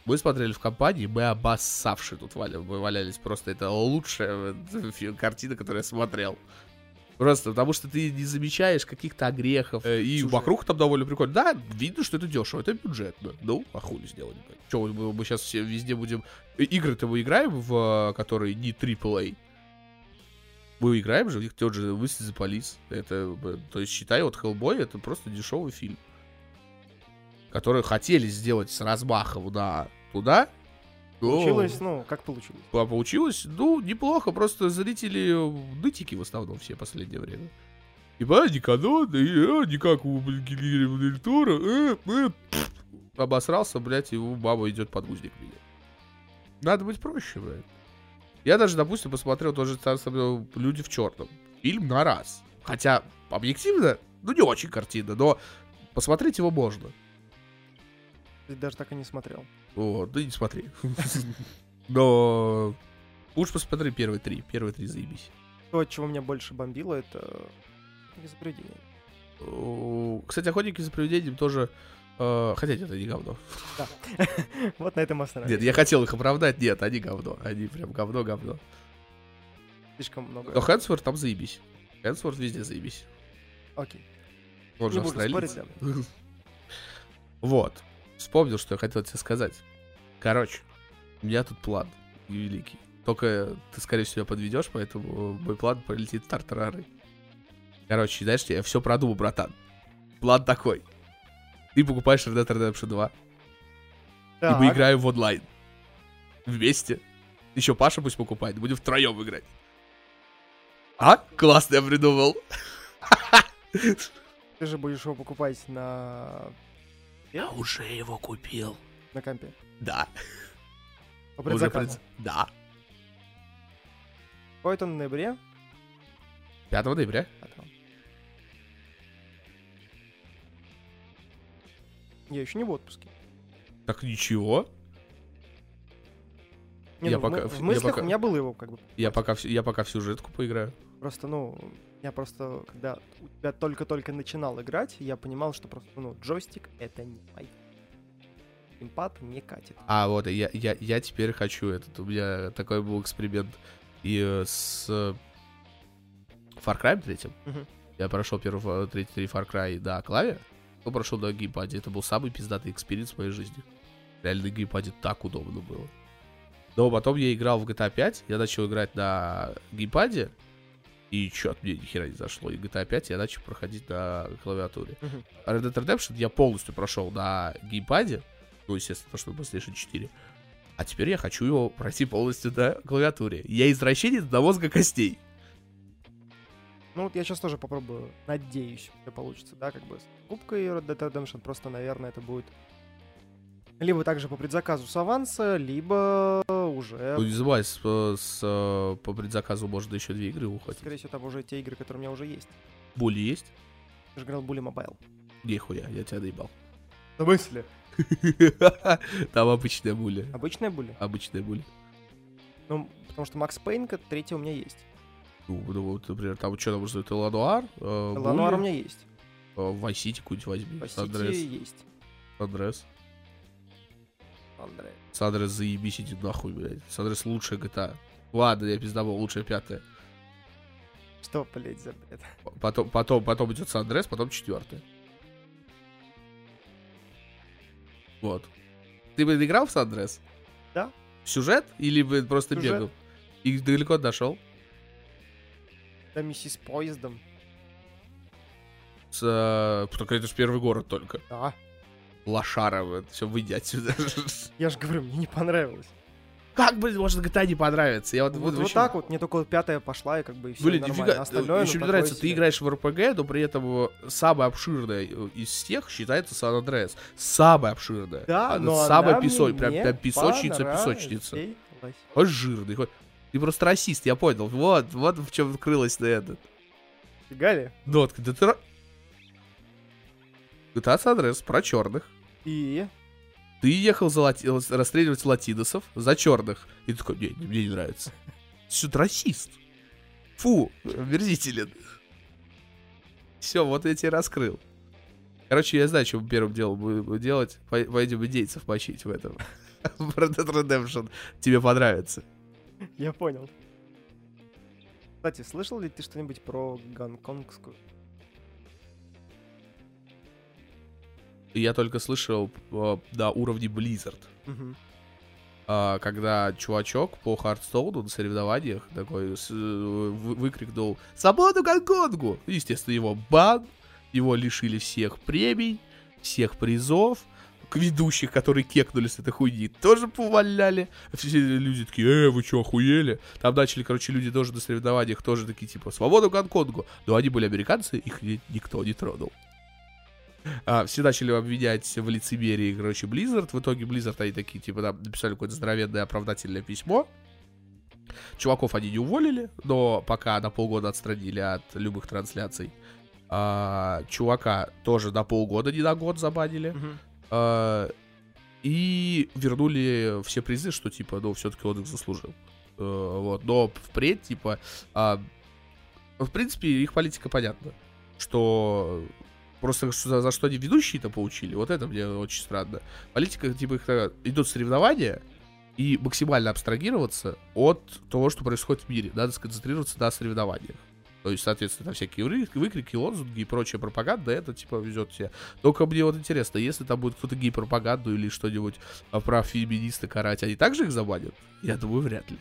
Мы смотрели в компании, мы обоссавшие тут валя, мы валялись просто. Это лучшая э, картина, которую я смотрел. Просто потому что ты не замечаешь каких-то огрехов. э, И Слушай. вокруг там довольно прикольно. Да, видно, что это дешево, это бюджетно. Ну, а хули сделать? Че, мы, мы сейчас все везде будем... э, Игры-то мы играем в, э, которые не AAA. Мы играем же, в них тот же Выстрел за полис. Это, б, то есть, считай, вот Hellboy это просто дешевый фильм. Который хотели сделать с размахом на туда. Получилось, ну, как получилось. а получилось, ну, неплохо. Просто зрители нытики в основном все последнее время. Типа, а, не канон, и, а, не как у Гильермо Дель Торо, э, э. Обосрался, блядь, и у мама идет подгузник меня. Надо быть проще, блядь. Я даже, допустим, посмотрел тоже там «Люди в черном». Фильм на раз. Хотя, объективно, ну, не очень картина, но посмотреть его можно. Ты даже так и не смотрел. Вот, да не смотри. [laughs] Но лучше посмотри первые три. Первые три заебись. То, от чего меня больше бомбило, это изобретение. О, Кстати, охотники за привидением тоже... э, Хотя нет, они говно. [laughs] Вот на этом остановимся. Нет, я хотел их оправдать. Нет, они говно. Они прям говно-говно. Слишком много. Но Хэнсворт там заебись. Хэнсворт везде заебись. Окей. Он же Не буду [laughs] Вот. Вспомнил, что я хотел тебе сказать. Короче, у меня тут план великий. Только ты, скорее всего, подведешь, поэтому мой план полетит в тартарары. Короче, знаешь, я все продумал, братан. План такой. Ты покупаешь Red Dead Redemption 2, и мы Так, играем в онлайн. Вместе. Еще Паша пусть покупает, будем втроем играть. А? Классно я придумал. [laughs] Ты же будешь его покупать на... Я уже его купил. на компе. Да. По предзаказу. пред- Да. Какой-то в ноябре. 5 ноября. А там. Я еще не в отпуске. Так ничего. Не, Я ну, в пока- в я мыслях пока- у меня было его как бы. Я пока, всю- я пока всю жетку поиграю. Просто, ну, я просто, когда у тебя только-только начинал играть, я понимал, что просто, ну, джойстик — это не мой. Импад не катит. А, вот, я, я, я теперь хочу этот. У меня такой был эксперимент. И э, с э, Far Cry 3 Мгм. я прошел первый, фа- третий, три Far Cry на клаве, но прошел на геймпаде. Это был самый пиздатый experience в моей жизни. Реально на геймпаде так удобно было. Но потом я играл в GTA 5, я начал играть на геймпаде, и чё, мне ни хера не зашло. И GTA 5 я начал проходить на клавиатуре. Мгм. Red Dead Redemption я полностью прошел на геймпаде, ну, естественно, то, что на PlayStation 4. А теперь я хочу его пройти полностью на клавиатуре. Я извращенец до мозга костей. Ну, вот я сейчас тоже попробую. Надеюсь, все получится, да, как бы с кубкой Red Dead Redemption. Просто, наверное, это будет либо также по предзаказу с аванса, либо уже... Ну, не забывай, с, э, с, э, по предзаказу можно еще две игры уходить. Скорее всего, там уже те игры, которые у меня уже есть. Були есть? Я же играл Bully Mobile. Нихуя, я тебя доебал. В смысле? [laughs] Там обычная буля. Обычная Bully? Обычная буля. Ну, потому что Макс Пейн, третий у меня есть. Ну, ну, вот, например, там что там может быть, Элануар, э, Лануар у меня есть. Vice City какую-нибудь возьми, Сандрес, есть. Сандрес. Андрей. Сандрес заебись, иди нахуй, блядь. Сандрес лучшая GTA. Ладно, я пиздобол, лучшая пятая. Что, блядь, за бред? Потом, потом, потом идет Сандрес, потом четвертая. Вот. Ты бы играл в Сандрес? Да. Сюжет? Или бы просто Сюжет. бегал? И далеко дошел? Да, миссис с поездом. С, э, только это же первый город только. Да. Лошара, все, выйди отсюда. [laughs] Я же говорю, мне не понравилось. Как, блин, может GTA не понравится? Я вот, Вот, вот вот вообще- так вот, мне только вот пятая пошла, и как бы и все Блин, нормально. нифига. Остальное, Еще ну, мне нравится, ты себе. играешь в РПГ, но при этом э, самая обширная э, из всех считается Сан Андреас. Самая обширная. Да, Она но самая она песо- прям, прям песочница, песочница. Хоть жирный, хоть... Ты просто расист, я понял. Вот, вот в чем крылась на этот. Фига ли? Дотка, да ты... GTA San Andreas про черных. И... Ты ехал за лати- расстреливать латиносов за черных. И ты такой, не, не, мне не нравится. Ты расист? Фу, омерзителен. Все, вот я тебе раскрыл. Короче, я знаю, что первым делом будем делать. Пой- Пойдем индейцев мочить в этом. [laughs] В Red Dead Redemption. Тебе понравится. Я понял. Кстати, слышал ли ты что-нибудь про гонконгскую? Я только слышал э, на уровне Blizzard. Мгм. а, когда чувачок по Хардстоуну на соревнованиях такой с- э, вы- выкрикнул «Свободу Гонконгу!» Естественно, его бан, его лишили всех премий, всех призов, к ведущих, которые кекнули с этой хуйни, тоже поваляли. Все люди такие, э, вы что, охуели? Там начали, короче, люди тоже на соревнованиях тоже такие, типа, свободу Гонконгу. Но они были американцы, их ни- никто не тронул. А, все начали обвинять в лицемерии, короче, Blizzard. В итоге Blizzard, они такие, типа, там написали какое-то здоровенное оправдательное письмо. Чуваков они не уволили, но пока на полгода отстранили от любых трансляций. А, чувака тоже на полгода, не на год забанили. Мгм. А, и вернули все призы, что, типа, ну, все-таки он их заслужил. Э, вот. Но впредь, типа, а, в принципе, их политика понятна. Что просто за, за что они ведущие-то получили, вот это мне очень странно. Политика, типа, их э, идут соревнования, и максимально абстрагироваться от того, что происходит в мире. Надо сконцентрироваться на соревнованиях. То есть, соответственно, всякие вы- выкрики, лозунги и прочая пропаганда, это, типа, везет все. Только мне вот интересно, если там будет кто-то гей-пропаганду или что-нибудь а, про феминиста карать, они также их забанят? Я думаю, вряд ли.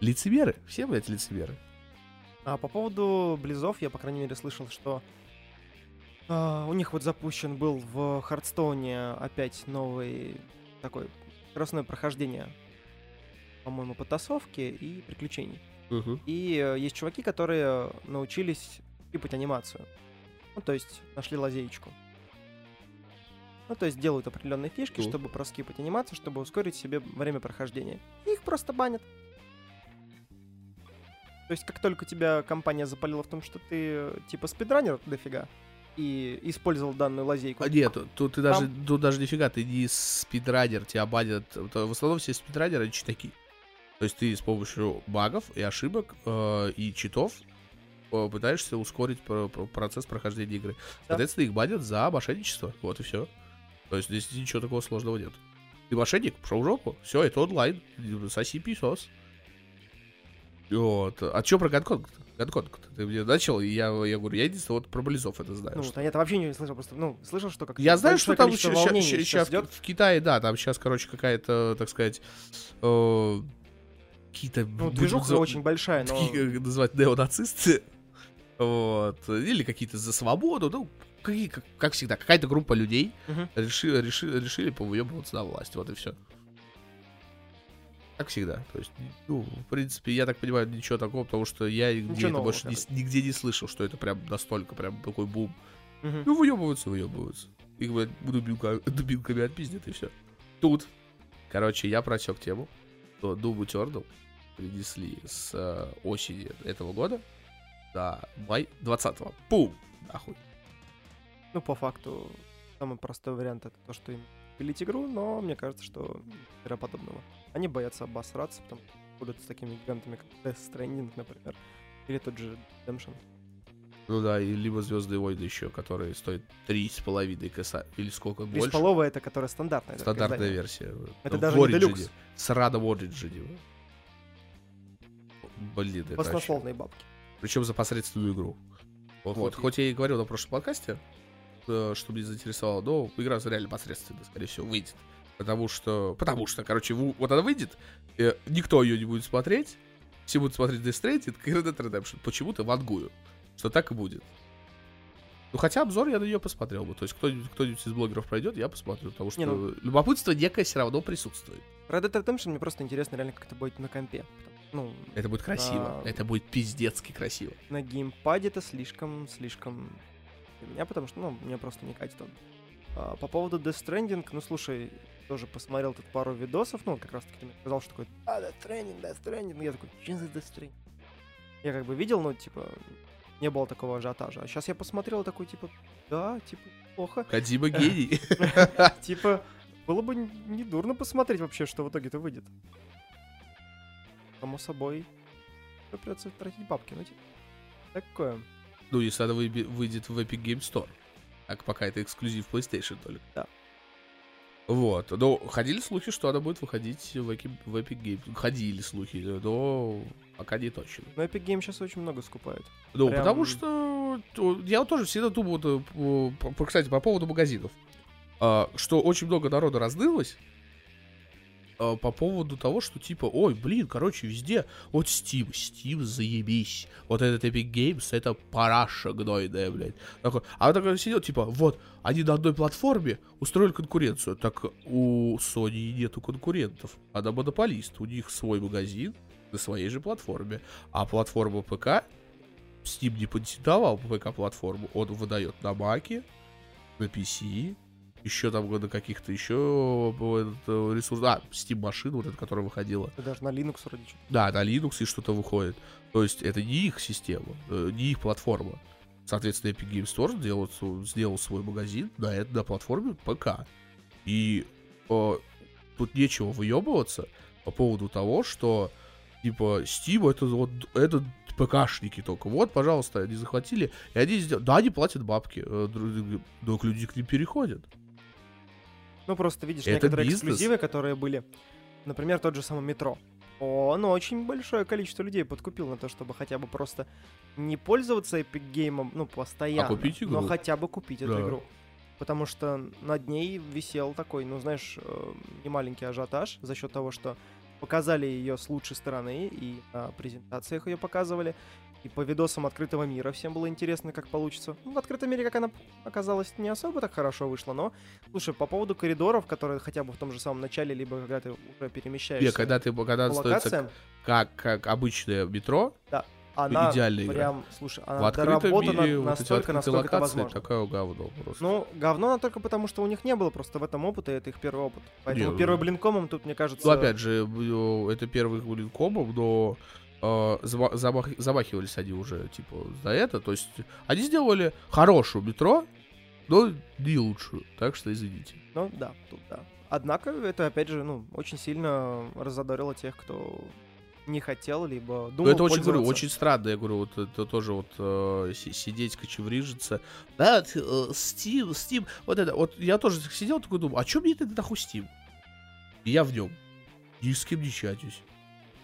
Лицемеры. Все, блядь, лицемеры. А по поводу Близов, я, по крайней мере, слышал, что а, у них вот запущен был в Хардстоуне опять новый такой скоростное прохождение, по-моему, потасовки и приключений. И э, есть чуваки, которые научились скипать анимацию. Ну, то есть нашли лазеечку. Ну, то есть делают определенные фишки, Cool. чтобы проскипать анимацию, чтобы ускорить себе время прохождения. И их просто банят. То есть, как только тебя компания запалила в том, что ты э, типа спидранер дофига, и использовал данную лазейку. А нет, тут ты даже, тут даже нифига, ты не спидранер, тебя банят. В основном все спидранеры читаки. То есть ты с помощью багов и ошибок э, и читов э, пытаешься ускорить про- про- процесс прохождения игры. Соответственно, их банят за мошенничество. Вот и все. То есть здесь ничего такого сложного нет. Ты мошенник, пошел в жопу. Все, это онлайн. Соси писос. Вот. А что про Гонконг? Гонконг. Ты мне начал, и я, я говорю, я единственное вот про Близов это знаю. Ну, что- я вообще не слышал, просто, ну, слышал, что как Я знаю, что там сейчас ща идет. в Китае, да, там сейчас, короче, какая-то, так сказать, э, какие-то... Ну, движуха за- очень большая, но... такие, называть, неонацисты. [laughs] Вот. Или какие-то за свободу, ну, какие- как, как всегда, какая-то группа людей Мгм. решили, решили, решили повыебываться на власть, вот и все. Как всегда. То есть, ну, в принципе, я так понимаю, ничего такого, потому что я нигде это больше с- нигде не слышал, что это прям настолько прям такой бум. Мгм. Ну, выебываются, выебываются. Их, блядь, дубинка- дубинками отпиздят, и все. Тут, короче, я просек тему, что Doom Eternal принесли с э, осени этого года до май 20-го. Пум! Нахуй. Ну, по факту, самый простой вариант это то, что им пилить игру, но мне кажется, что подобного. Они боятся обосраться, потому что будут с такими гигантами, как Death Stranding, например, или тот же Redemption. Ну да, и либо Звездные войны еще, которые стоят три с половиной коса, или сколько больше. Бесполовая это, которая стандартная. Стандартная версия. Это В даже не. Deluxe. С радом Origin. Блин, это вообще- Баснословные бабки. Причем за посредственную игру. Вот, Вот. Хоть я и говорил на прошлом подкасте, э, что меня заинтересовало, но игра реально посредственная, скорее всего, выйдет. Потому что, потому что, короче, вот она выйдет, э, никто ее не будет смотреть, все будут смотреть Death Stranding и Red Dead Redemption. Почему-то вангую, что так и будет. Ну, хотя обзор я на нее посмотрел бы. То есть кто-нибудь, кто-нибудь из блогеров пройдет, я посмотрю. Потому что Не, ну- любопытство некое все равно присутствует. Red Dead Redemption мне просто интересно реально, как это будет на компе. Ну, Это будет красиво. А. Это будет пиздецки красиво. на геймпаде это слишком, слишком для меня, потому что, ну, мне просто не катит он. А, по поводу Death Stranding, ну, слушай, тоже посмотрел тут пару видосов, ну, как раз таки мне сказал, что такой, а, Death Stranding, Death Stranding, я такой, что за Death Stranding? Я как бы видел, но, типа, не было такого ажиотажа. А сейчас я посмотрел такой, типа, да, типа, плохо. Кадима гений. [laughs] Типа, было бы н- не дурно посмотреть вообще, что в итоге-то выйдет. Само собой, придется тратить бабки, ну, типа, такое. Ну, если она выйдет в Epic Game Store. Так пока это эксклюзив PlayStation только. Да. Вот. Но ходили слухи, что она будет выходить в Epic, в Epic Game. Ходили слухи, но пока не точно. Но Epic Game сейчас очень много скупают. Ну, Прям- потому что то, я вот тоже всегда думал, э, кстати, по поводу магазинов, а, что очень много народа раздылось а, по поводу того, что типа, ой, блин, короче, везде, вот Steam, Steam, заебись, вот этот Epic Games, это параша гнойная, блядь. Такой, а он такой сидел, типа, вот, они на одной платформе устроили конкуренцию, так у Sony нету конкурентов, она монополист, у них свой магазин на своей же платформе, а платформа ПК Steam не патентовал ПК-платформу. Он выдает на Маке, на PC, еще там на каких-то еще ресурсах. А, Steam машина, вот эта, которая выходила. И даже на Linux вроде что Да, на Linux и что-то выходит. То есть это не их система, э, не их платформа. Соответственно, Epic Games Store сделал, сделал свой магазин на, это, на платформе ПК. И э, тут нечего выебываться по поводу того, что типа Steam это вот это ПКшники только. Вот, пожалуйста, они захватили, и они сделали. Да, они платят бабки, э, но люди к ним переходят. Ну, просто видишь, Это некоторые бизнес. эксклюзивы, которые были, например, тот же самый метро. Он очень большое количество людей подкупил на то, чтобы хотя бы просто не пользоваться Epic Game, ну, постоянно, А купить игру. но хотя бы купить эту Да. игру. Потому что над ней висел такой, ну, знаешь, э, немаленький ажиотаж за счет того, что показали ее с лучшей стороны, и на презентациях ее показывали, и по видосам открытого мира всем было интересно, как получится. Ну, в открытом мире, как она оказалась, не особо так хорошо вышло, но, слушай, по поводу коридоров, которые хотя бы в том же самом начале, либо когда ты уже перемещаешься Не, когда ты когда по локациям, как, как обычное метро, она идеальная игра. прям, слушай, в она открытом доработана мире вот настолько, открытые насколько это возможно. такое говно просто. Ну, говно она только потому, что у них не было просто в этом опыта, и это их первый опыт. Поэтому Не, первый ну- блинкомом тут, мне кажется... Ну, опять же, э, это первый блин комом, но э, заба- забах- замахивались они уже, типа, за это. То есть они сделали хорошую метро, но не лучшую. Так что извините. Ну да, тут да. Однако это, опять же, ну, очень сильно разодорило тех, кто не хотел, либо думал Ну, это очень, говорю, очень странно, я говорю, вот это тоже вот э, си- сидеть, кочеврижиться. Да, э, Steam, Steam, вот это, вот я тоже сидел такой думаю, а чё мне это нахуй Steam? И я в нем ни с кем не чатюсь.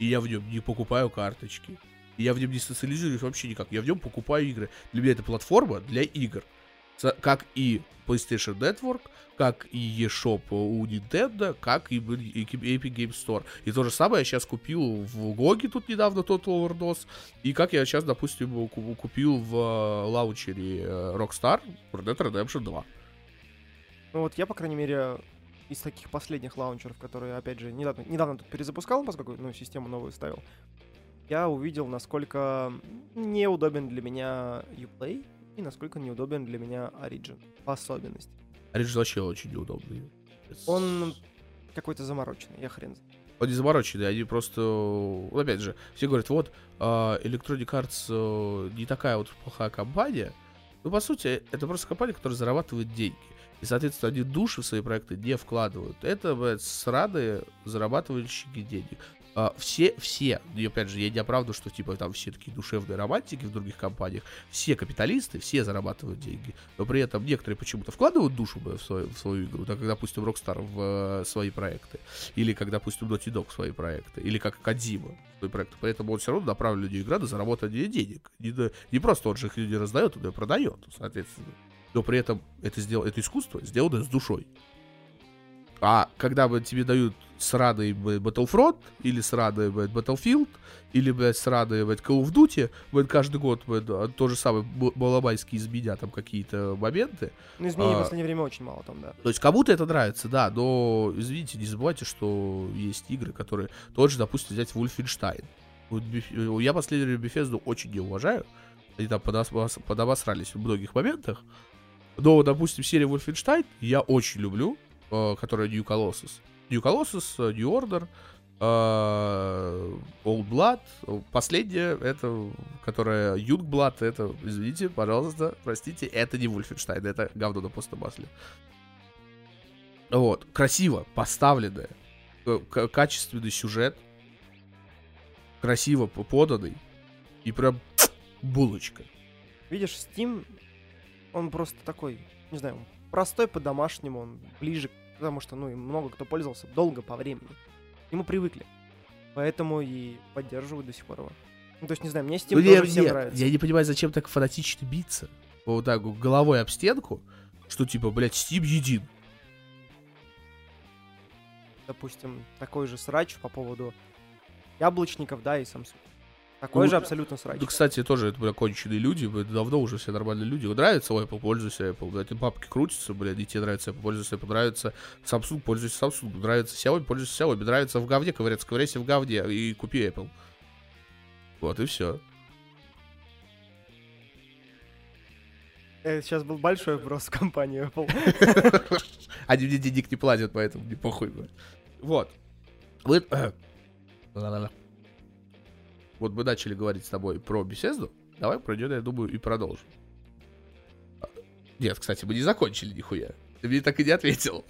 И я в нем не покупаю карточки. И я в нем не социализируюсь вообще никак. Я в нем покупаю игры. Для меня это платформа для игр. Как и PlayStation Network, как и eShop у Nintendo, как и Epic Game Store. И то же самое я сейчас купил в Гоге тут недавно Total Overdose. И как я сейчас, допустим, ку- купил в э, лаунчере э, Rockstar Red Dead Redemption 2. Ну вот я, по крайней мере, из таких последних лаунчеров, которые, опять же, недавно, недавно тут перезапускал, поскольку, ну, систему новую ставил, я увидел, насколько неудобен для меня Uplay и насколько неудобен для меня Origin по особенности. Оригин вообще очень неудобный. Он какой-то замороченный, я хрен знает. Он не замороченный, они просто... Опять же, все говорят, вот, а, Electronic Arts э, не такая вот плохая компания. Ну, по сути, это просто компания, которая зарабатывает деньги. И, соответственно, они души в свои проекты не вкладывают. Это, блядь, сраные зарабатывающие денег. А, все, все, и опять же, я не оправдываю, что, типа, там все такие душевные романтики в других компаниях. Все капиталисты, все зарабатывают деньги. Но при этом некоторые почему-то вкладывают душу блядь, в свою, в свою игру. Так как, допустим, Rockstar в э, свои проекты. Или как, допустим, Naughty Dog в свои проекты. Или как Кадзима в свои проекты. Поэтому он все равно направлен людей игра на заработание денег. Не, не просто он же их не раздает, он и продает, соответственно. Но при этом это, сдел... это искусство сделано с душой. А когда бы тебе дают сраный блядь, Battlefront, или сраный блядь, Battlefield, или, блядь, сраный блядь, Call of Duty, блядь, каждый год, блядь, а, то же самое, балабайские из меня там какие-то моменты, Ну, изменений в А. последнее время очень мало там, да. то есть кому-то это нравится, да, но, извините, не забывайте, что есть игры, которые... Тот же, допустим, взять Wolfenstein. Э, Я последнее время Bethesda очень не уважаю. Они там подос- подобосрались в многих моментах. Но, допустим, серия Wolfenstein я очень люблю, э, которая New Colossus. New Colossus, э, New Order, э, Old Blood. Последняя, это, которая Youngblood, это, извините, пожалуйста, простите, это не Wolfenstein, это говно на постном. Вот, красиво поставленное, э, к- качественный сюжет, красиво поданный, и прям булочка. Видишь, Steam, он просто такой, не знаю, простой по-домашнему, он ближе, потому что, ну, и много кто пользовался долго по времени. К Ему привыкли. Поэтому и поддерживают до сих пор его. Ну, то есть, не знаю, мне Steam Ну, тоже я, всем нет, нравится. я не понимаю, зачем так фанатично биться. Вот так головой об стенку, что типа, блядь, Steam един. Допустим, такой же срач по поводу яблочников, да, и Samsung. Такой Ну, же абсолютно срач. Ну, кстати, тоже это, бля, конченые люди, блядь, давно уже все нормальные люди. Вот Нравится Apple, пользуйся Apple, блядь, бабки крутятся, блядь, и тебе нравится Apple, пользуйся Apple, нравится Samsung, пользуйся Samsung, нравится Xiaomi, пользуйся Xiaomi, нравится в говне ковыряться, ковыряйся в говне и купи Apple. Вот и все. Это сейчас был большой вопрос в компанию Apple. [laughs] Они мне денег не платят, поэтому не похуй. блядь. Вот. Вы... [clears throat] Вот мы начали говорить с тобой про беседу. Давай про нее, я думаю, и продолжим. Нет, кстати, мы не закончили нихуя. Ты мне так и не ответил.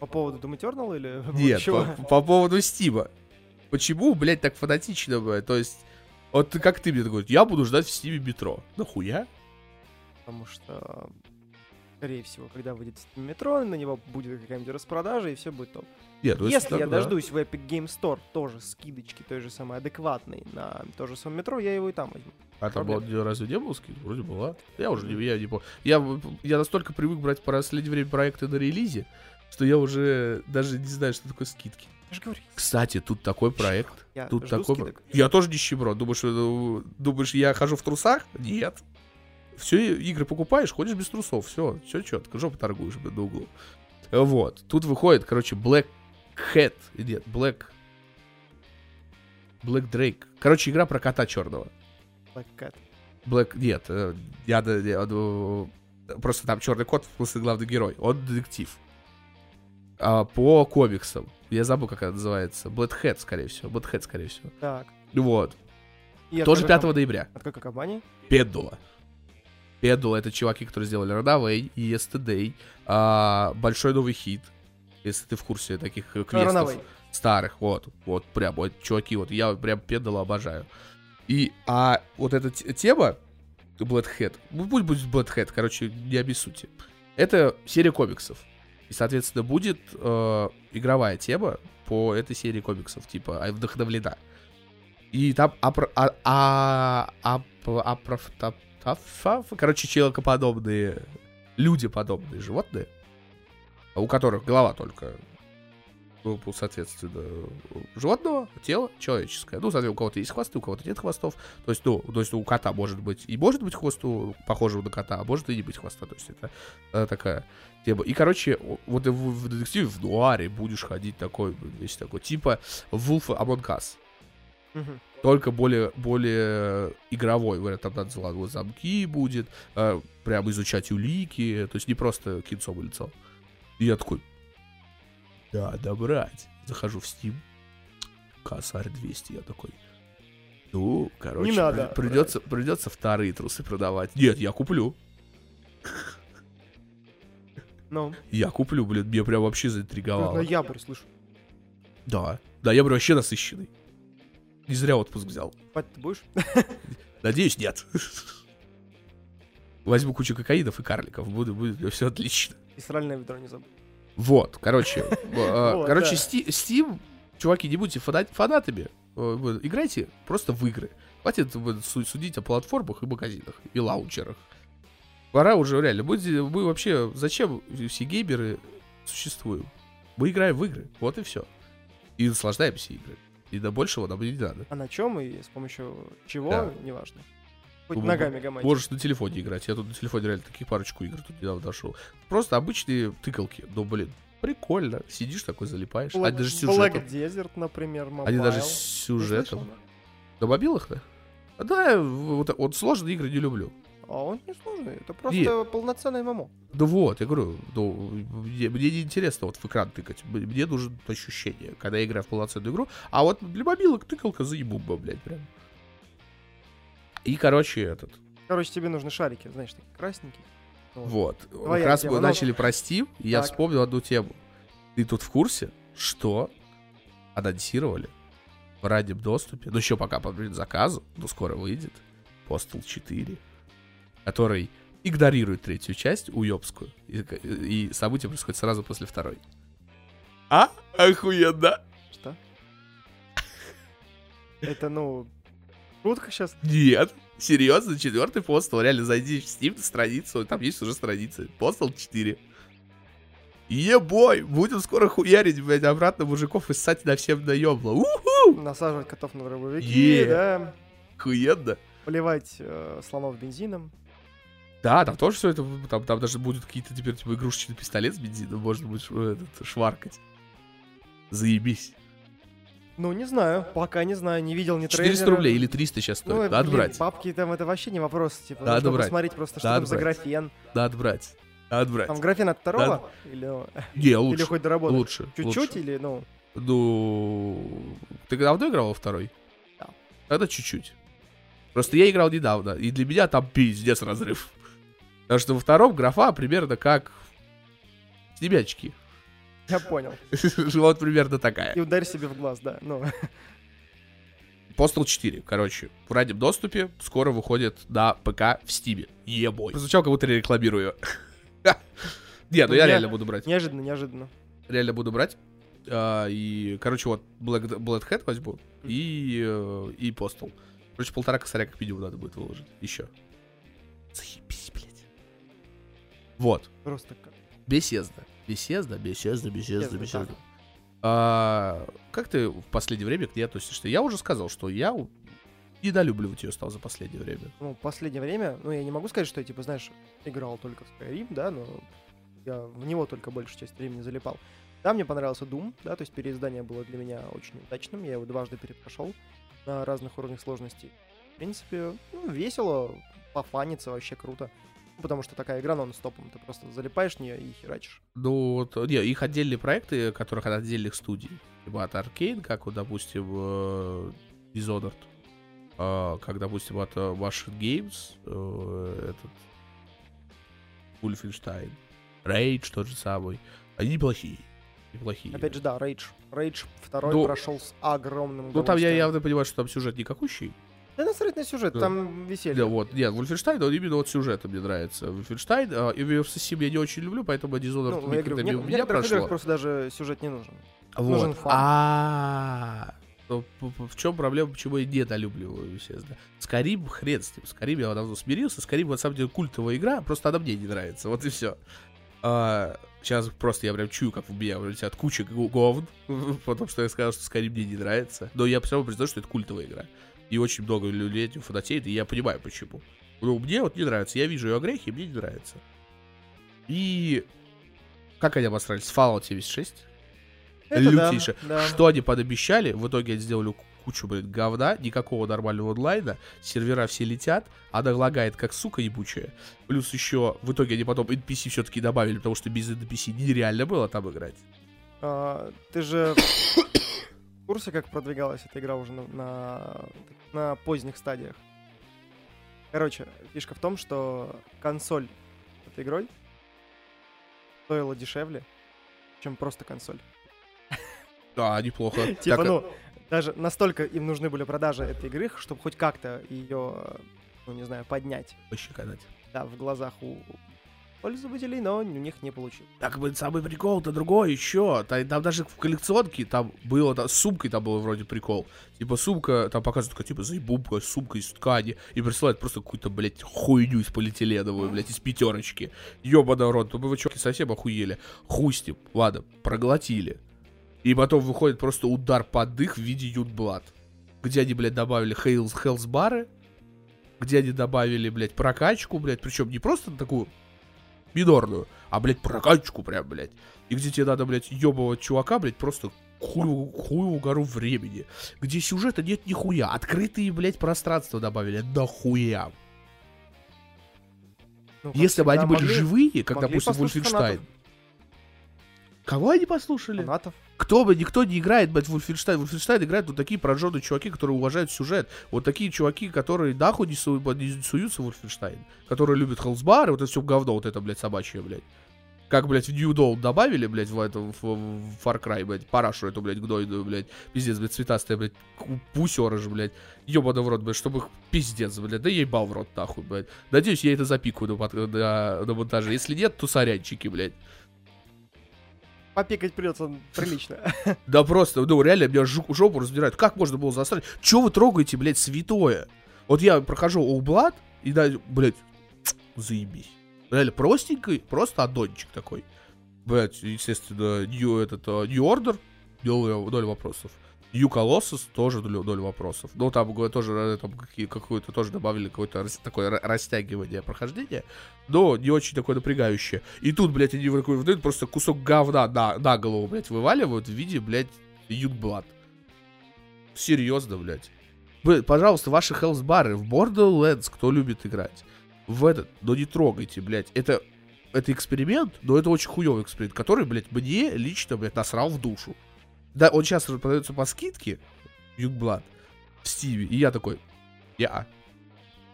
По поводу Doom Eternal или Нет, по, по поводу Стима. Почему, блядь, так фанатично, блядь? То есть, вот как ты мне говоришь, я буду ждать в Стиме метро. Нахуя? Потому что, скорее всего, когда выйдет Steam метро, на него будет какая-нибудь распродажа, и все будет топ. Нет, Если так, я да. дождусь в Epic Game Store тоже скидочки той же самой адекватной на то же самое метро, я его и там возьму. А там Проблем. был, разве не был скид? Вроде была. Я уже не, я не помню. Я, я настолько привык брать в последнее время проекты на релизе, что я уже даже не знаю, что такое скидки. Кстати, тут такой проект. я Тут такой... скидок. Я тоже нищеброд. Думаешь, э, думаешь, я хожу в трусах? Нет. Все игры покупаешь, ходишь без трусов. Все, все четко. Жопу торгуешь на углу. Вот. Тут выходит, короче, Black Hat. Нет, Black... Black Drake. Короче, игра про кота черного. Black Cat. Black... Нет, э, я... я, ну, Просто там черный кот, в смысле, главный герой. Он детектив. А, по комиксам. Я забыл, как она называется. Black Hat, скорее всего. Black Hat, скорее всего. Так. Вот. И Тоже какой 5 ком- ноября. От какой компании? Педула. Педула — это чуваки, которые сделали Runaway, Yesterday, а, Большой новый хит. Если ты в курсе таких э, квестов. Runaway. Старых, вот, вот, прям, вот, чуваки, вот, я прям Педула обожаю. И, а вот эта тема, Black Hat, ну, пусть будет Black Hat, короче, не обессудьте. Это серия комиксов. И, соответственно, будет э, игровая тема по этой серии комиксов, типа, а, вдохновлена. И там апро- а, а, ап- апроф- та- тафа- короче, человекоподобные, люди-подобные животные, у которых голова только, соответственно, животного, тело человеческое. Ну, соответственно, у кого-то есть хвосты, у кого-то нет хвостов. То есть, ну, то есть у кота может быть и может быть хвост у похожего на кота, а может и не быть хвоста. То есть это э, такая тема. И, короче, вот в, в детективе в нуаре будешь ходить такой, весь такой, типа Among Us Мгм. только более, более игровой. Говорят, там надо взламывать замки будет, э, прям изучать улики, то есть не просто кинцом и лицо. И я такой, надо брать. Захожу в Steam, косарь 200, я такой, ну, короче, Не надо при- придется, придется вторые трусы продавать. Нет, я куплю. Ну, Я куплю, блин, мне прям вообще заинтриговало. ноябрь, слышу. Да, да, я прям вообще насыщенный. Не зря отпуск взял. Спать ты будешь? [laughs] Надеюсь, нет. [laughs] Возьму кучу кокаинов и карликов, буду, будет все отлично. И сральное ведро не забудь. Вот, короче, [laughs] Вот, короче, Steam, чуваки, не будьте фана- фанатами, э, играйте просто в игры. Хватит судить о платформах и магазинах, и лаунчерах. Пора уже реально, мы, мы вообще, зачем все геймеры существуем? Мы играем в игры, вот и все. И наслаждаемся игрой. И до большего нам не надо. А на чем и с помощью чего, Да. неважно. Хоть Ну, ногами гамать. Можешь на телефоне играть. Я тут на телефоне реально такие парочку игр тут недавно нашел. Просто обычные тыкалки. Ну, блин, прикольно. Сидишь такой, залипаешь. Они даже сюжетом. Black Desert, например, Mobile. Они даже сюжетом. На мобилах, да? А Да, вот, вот сложные игры не люблю. А он не сложный, это просто Нет. полноценный ММО. Ну вот, я говорю, ну, мне, мне не интересно вот в экран тыкать. Мне мне нужно ощущение, когда я играю в полноценную игру. А вот для мобилок тыкалка заебуба, блядь, прям. И, короче, этот. Короче, тебе нужны шарики, знаешь, такие красненькие. Вот. Твоя как раз тема, мы начали про Steam, и я вспомнил одну тему. Ты тут в курсе, что анонсировали в раннем доступе, ну еще пока по заказу, но скоро выйдет, Postal 4, который игнорирует третью часть, уебскую, и, и событие происходит сразу после второй. А? Охуенно! Что? [laughs] Это, ну, шутка сейчас. Нет, серьезно, четвертый Postal, реально зайди в Steam страницу, там есть уже страница, Postal 4. Ебой, будем скоро хуярить, блядь, обратно мужиков и ссать на всем наебло. Уху! Насаживать котов на дробовики, Е. да. Охуенно. Поливать э, слонов бензином. Да, там тоже все это, там, там даже будет какие-то теперь типа игрушечный пистолет с бензином, можно будет ш- этот, шваркать. Заебись. Ну, не знаю, пока не знаю, не видел ни 400 трейлера. рублей или 300 сейчас стоит. Ну, Надо блин, брать. Бабки там это вообще не вопрос. Типа, Надо нужно брать. посмотреть просто, что Надо там за брать. графен. Надо брать. Надо брать. Там графен от второго? Или, ну, [laughs] Не, или лучше. хоть доработать? Лучше. Чуть-чуть или, ну... Ну, ты давно играл во второй? Да. Тогда чуть-чуть. Просто я играл недавно, и для меня там пиздец разрыв. Потому что во втором графа примерно как стебячки. Я понял. [laughs] Вот примерно такая. И ударь себе в глаз, да. Ну, Postal 4, короче, в раннем доступе скоро выходит на ПК в Стиме. Ебой. Прозвучал, как будто рекламирую. [laughs] Не, ну Ну, я я- реально буду брать. неожиданно, неожиданно. Реально буду брать. А, И, короче, вот Black, Black Hat возьму и, э, и Postal. Короче, полтора косаря как минимум надо будет выложить. Еще. Заебись, блядь. Вот. Просто как. Бесезда. Бесезда, бесезда, бесезда, Бесезда. А, как ты в последнее время к ней относишься? Я уже сказал, что я недолюбливать ее стал за последнее время. Ну, последнее время, ну, я не могу сказать, что я, типа, знаешь, играл только в Skyrim, да, но я в него только большую часть времени залипал. Да, мне понравился Doom, да, то есть переиздание было для меня очень удачным, я его дважды перепрошел на разных уровнях сложности. В принципе, ну, весело, пофаниться, вообще круто. Потому что такая игра нон-стопом, ты просто залипаешь в нее и херачишь. Ну, вот, не, их отдельные проекты, которых от отдельных студий. Типа от Arcane, как, вот, допустим, э, Dishonored. а, как, допустим, от э, Machine Games, э, этот Wolfenstein, Rage тот же самый, они неплохие. Неплохие. Опять же, да, Рейдж. Рейдж второй Ну, прошел с огромным Ну, там я явно понимаю, что там сюжет никакущий. Да насрать на сюжет, Да. там веселье. Да, вот, нет, Wolfenstein, он именно вот сюжетом мне нравится. Wolfenstein, а, и VFC я не очень люблю, поэтому Dishonored Ну, мне, мимо в меня прошло. просто даже сюжет не нужен. Вот. нужен фан. А, п- В чем проблема, почему я недолюбливаю, естественно. Скарим, хрен с ним. Скарим я давно смирился. Скарим, на самом деле, культовая игра, просто она мне не нравится. Вот и все. сейчас просто я прям чую, как в меня летят куча говн, [laughs] потому что я сказал, что Скарим мне не нравится. Но я все равно признаю, что это культовая игра. И очень много людей этим фанатеет, и я понимаю, почему. Ну, мне вот не нравится. Я вижу ее грехи, мне не нравится. И... Как они обосрались? Fallout 76? Это да, Лютейше. да. Что они подобещали, в итоге они сделали ку- кучу, блин, говна, никакого нормального онлайна, сервера все летят, она лагает как сука ебучая. Плюс еще, в итоге они потом NPC все-таки добавили, потому что без NPC нереально было там играть. А, ты же в курсе, как продвигалась эта игра уже на, на, на поздних стадиях? Короче, фишка в том, что консоль этой игрой стоила дешевле, чем просто консоль. Да, неплохо. [laughs] Типа, Так, ну, даже настолько им нужны были продажи этой игры, чтобы хоть как-то ее, ну, не знаю, поднять, пощекотать. да, в глазах у пользователей, но у них не получилось. Так, блин, самый прикол-то другой еще. Там, там даже в коллекционке там было, там, с сумкой там был вроде прикол. Типа сумка, там показывают, такая, типа, заебубка, сумка из ткани. И присылают просто какую-то, блядь, хуйню из полиэтиленовую, блядь, из пятерочки. Ёбаный рот, ну вы чуваки совсем охуели. Ним. Ладно, проглотили. И потом выходит просто удар под дых в виде Ютблад. Где они, блядь, добавили Хейлс, Хелс бары. Где они добавили, блядь, прокачку, блядь. Причем не просто такую минорную, а, блядь, прокачку прям, блядь. И где тебе надо, блядь, ебывать чувака, блядь, просто хуеву, хуеву гору времени. Где сюжета нет нихуя. Открытые, блядь, пространства добавили. Нахуя. Ну, Если бы они были могли живые, как, допустим, Вольфенштайн. Кого они послушали? Фанатов. Кто бы, никто не играет, блядь, в Wolfenstein. Wolfenstein играют вот такие прожженные чуваки, которые уважают сюжет. Вот такие чуваки, которые нахуй не, су- не суются в Wolfenstein. Которые любят Хелсбар, вот это все говно, вот это, блядь, собачье, блядь. Как, блядь, в New Dawn добавили, блядь, в это, в, в Far Cry, блядь, парашу эту, блядь, гнойную, блядь, пиздец, блядь, цветастая, блядь, пусёра же, блядь, ёбаный в рот, блядь, чтобы пиздец, блядь, да ебал в рот, нахуй, блядь. Надеюсь, я это запикаю на, на, на монтаже. Если нет, то сорянчики, блядь. Попикать придется прилично. [laughs] Да просто, ну реально, меня жопу раздирают. Как можно было засрать? Чё вы трогаете, блядь, святое? Вот я прохожу All и да, блядь, заебись. Реально простенький, просто аддончик такой. Блядь, естественно, New, этот, а, New Order, ноль вопросов. New Colossus тоже ноль вопросов. Ну, там тоже э, там, какую-то тоже добавили какое-то такое ра- растягивание прохождения, но не очень такое напрягающее. И тут, блядь, они выдают просто кусок говна на, на голову, блядь, вываливают в виде, блядь, Ютблад. Серьезно, блядь. Вы, пожалуйста, ваши хелсбары в Borderlands, кто любит играть, в этот, но не трогайте, блядь. Это, это эксперимент, но это очень хуёвый эксперимент, который, блядь, мне лично, блядь, насрал в душу. Да, он сейчас продается по скидке, Югблад, в Стиве, и я такой, я.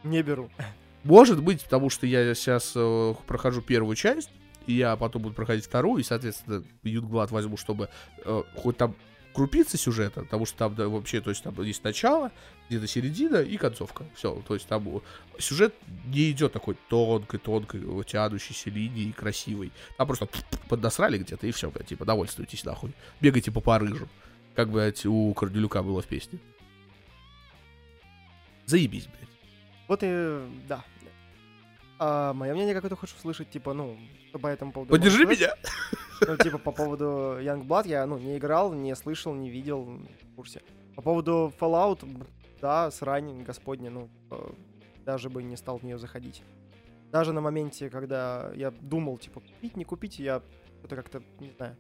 Не беру. Может быть, потому что я сейчас э, прохожу первую часть, и я потом буду проходить вторую, и, соответственно, Юдглад возьму, чтобы э, хоть там крупицы сюжета, потому что там да, вообще, то есть там есть начало, где-то середина и концовка. Все, то есть там э, сюжет не идет такой тонкой-тонкой, э, тянущейся линией, красивой. Там просто поднасрали где-то, и все, блядь, типа, довольствуйтесь нахуй. Бегайте по Парижу, как, блядь, у Корнелюка было в песне. Заебись, блядь. Вот и да. А мое мнение какое-то хочешь услышать, типа, ну, по этому поводу... Поддержи меня! Ну, типа, по поводу Youngblood я, ну, не играл, не слышал, не видел, в курсе. По поводу Fallout, да, срань господня, ну, э, даже бы не стал в нее заходить. Даже на моменте, когда я думал, типа, купить, не купить, я это как-то, не знаю,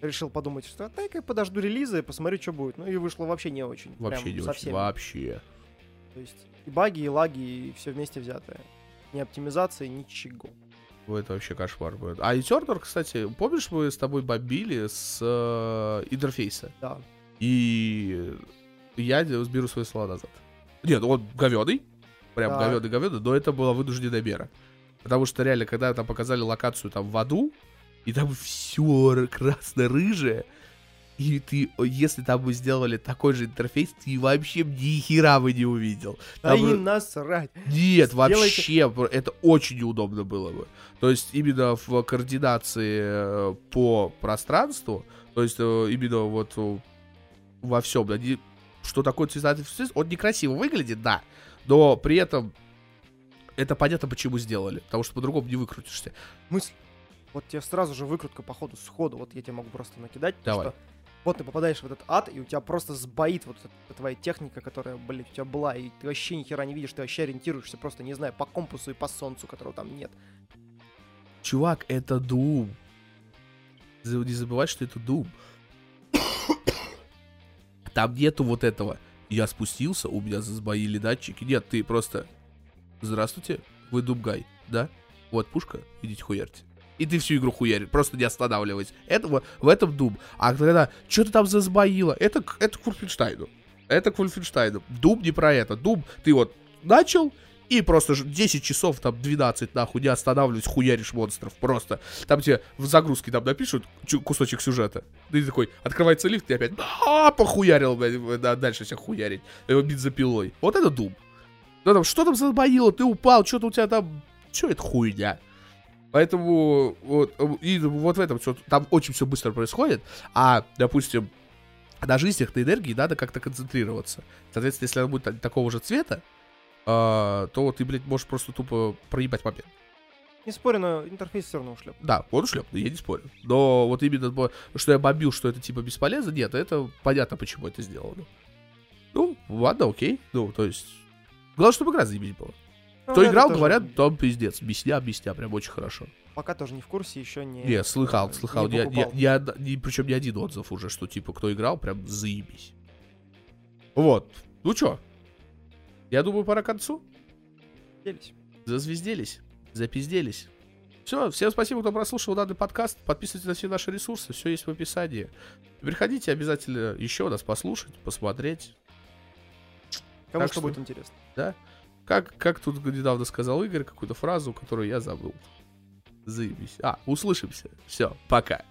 решил подумать, что дай-ка я подожду релиза и посмотрю, что будет. Ну, и вышло вообще не очень. Вообще прям не очень. совсем. Вообще. То есть и баги, и лаги, и все вместе взятое. Ни оптимизации, ничего. Это вообще кошмар будет. А Eternal, кстати, помнишь, мы с тобой бомбили с э, интерфейса? Да. И я беру свои слова назад. Нет, он говёный. Прям Так. говёный, говёный, но это была вынужденная мера. Потому что реально, когда там показали локацию там в аду, и там все красно-рыжее, и ты, если там бы сделали такой же интерфейс, ты вообще ни хера бы не увидел. Да Там, и э, насрать. Нет, Сделайте- вообще, это очень неудобно было бы. То есть именно в координации э, по пространству, то есть э, именно вот э, во всем, да, не- что такое цветастый процесс, он некрасиво выглядит, да, но при этом это понятно, почему сделали, потому что по-другому не выкрутишься. Мысль. Вот тебе сразу же выкрутка по ходу, сходу. Вот я тебе могу просто накидать. Давай. Что вот ты попадаешь в этот ад, и у тебя просто сбоит вот эта твоя техника, которая, блядь, у тебя была, и ты вообще ни хера не видишь, ты вообще ориентируешься просто, не знаю, по компасу и по солнцу, которого там нет. Чувак, это Doom. Не забывай, что это Doom. [coughs] Там нету вот этого. Я спустился, у меня сбоили датчики. Нет, ты просто... Здравствуйте, вы Думгай, да? Вот пушка, идите хуярьте. И ты всю игру хуяришь, просто не останавливаясь. Это, во- в этом Doom. А когда что-то там засбоило, это, это к Вольфенштайну. Это к Вольфенштайну. Doom не про это. Doom, ты вот начал, и просто ж 10 часов, там, 12, нахуй, не останавливаясь, хуяришь монстров. Просто. Там тебе в загрузке там напишут кусочек сюжета. Ты такой, открывается лифт, и опять, а, похуярил, да, дальше себя хуярить. Бензопилой. Вот это Doom. Ну там, что там забоило, ты упал, что-то у тебя там... Что это хуйня? Поэтому вот, э, и вот в этом все, там очень все быстро происходит, а, допустим, на жизнях, на энергии надо как-то концентрироваться. Соответственно, если она будет та- такого же цвета, а, то ты, блядь, можешь просто тупо проебать момент. Не спорю, но интерфейс все равно ушлеп. Да, он шлепный, я не спорю. Но вот именно, что я бомбил, что это типа бесполезно, нет, это понятно, почему это сделано. Ну, ладно, окей. Ну, то есть... Главное, чтобы игра заебись была. Ну, Кто это играл, тоже говорят, там пиздец. Бесня, бесня, прям очень хорошо. Пока тоже не в курсе, еще не... Не, слыхал, слыхал. не Я, я, я, причем не один отзыв уже, что типа, кто играл, прям заебись. Вот. Ну чё? Я думаю, пора к концу. Делись. Зазвезделись, запизделись. Все, всем спасибо, кто прослушал данный подкаст. Подписывайтесь на все наши ресурсы, все есть в описании. Приходите обязательно еще нас послушать, посмотреть. Кому Так что что- будет интересно. Да? Как, как тут недавно сказал Игорь, какую-то фразу, которую я забыл. Заебись. А, услышимся. Все, пока.